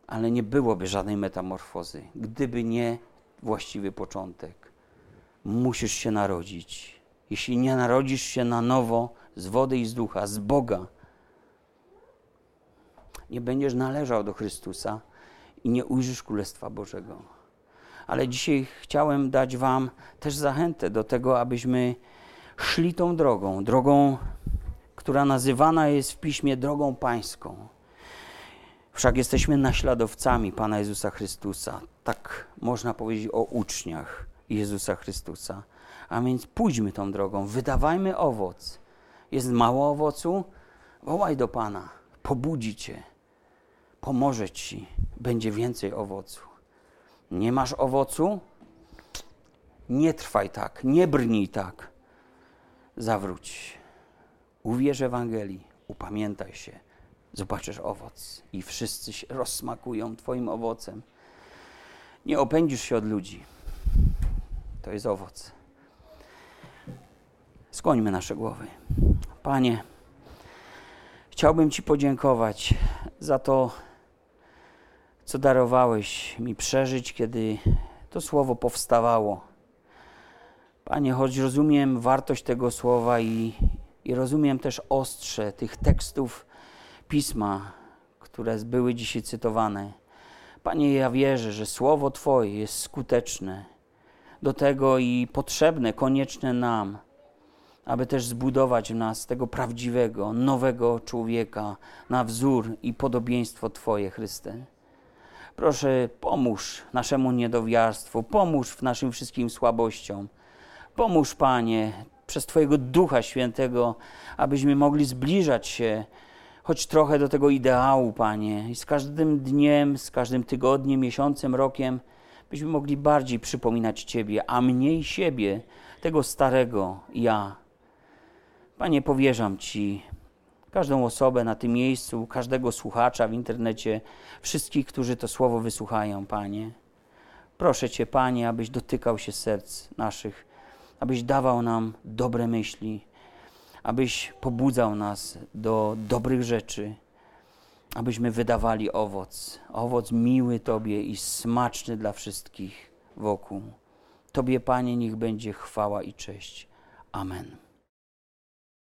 Ale nie byłoby żadnej metamorfozy, gdyby nie właściwy początek. Musisz się narodzić. Jeśli nie narodzisz się na nowo z wody i z ducha, z Boga, nie będziesz należał do Chrystusa i nie ujrzysz Królestwa Bożego ale dzisiaj chciałem dać Wam też zachętę do tego, abyśmy szli tą drogą, drogą, która nazywana jest w piśmie drogą pańską. Wszak jesteśmy naśladowcami Pana Jezusa Chrystusa. Tak można powiedzieć o uczniach Jezusa Chrystusa. A więc pójdźmy tą drogą, wydawajmy owoc Jest mało owocu? Wołaj do Pana, pobudzi Cię, pomoże Ci, będzie więcej owocu. Nie masz owocu? Nie trwaj tak, nie brnij tak. Zawróć. Uwierz Ewangelii, upamiętaj się, zobaczysz owoc i wszyscy się rozsmakują Twoim owocem. Nie opędzisz się od ludzi. To jest owoc. Skłońmy nasze głowy. Panie, chciałbym Ci podziękować za to, co darowałeś mi przeżyć, kiedy to słowo powstawało. Panie, choć rozumiem wartość tego słowa i, i rozumiem też ostrze tych tekstów pisma, które były dzisiaj cytowane. Panie, ja wierzę, że słowo Twoje jest skuteczne do tego i potrzebne, konieczne nam, aby też zbudować w nas tego prawdziwego, nowego człowieka na wzór i podobieństwo Twoje, Chryste. Proszę, pomóż naszemu niedowiarstwu, pomóż w naszym wszystkim słabościom. Pomóż, Panie, przez Twojego Ducha Świętego, abyśmy mogli zbliżać się choć trochę do tego ideału, Panie. I z każdym dniem, z każdym tygodniem, miesiącem, rokiem, byśmy mogli bardziej przypominać Ciebie, a mniej siebie, tego starego ja. Panie, powierzam Ci każdą osobę na tym miejscu, każdego słuchacza w internecie, wszystkich, którzy to słowo wysłuchają, Panie. Proszę Cię, Panie, abyś dotykał się serc naszych, abyś dawał nam dobre myśli, abyś pobudzał nas do dobrych rzeczy, abyśmy wydawali owoc, owoc miły Tobie i smaczny dla wszystkich wokół. Tobie, Panie, niech będzie chwała i cześć. Amen.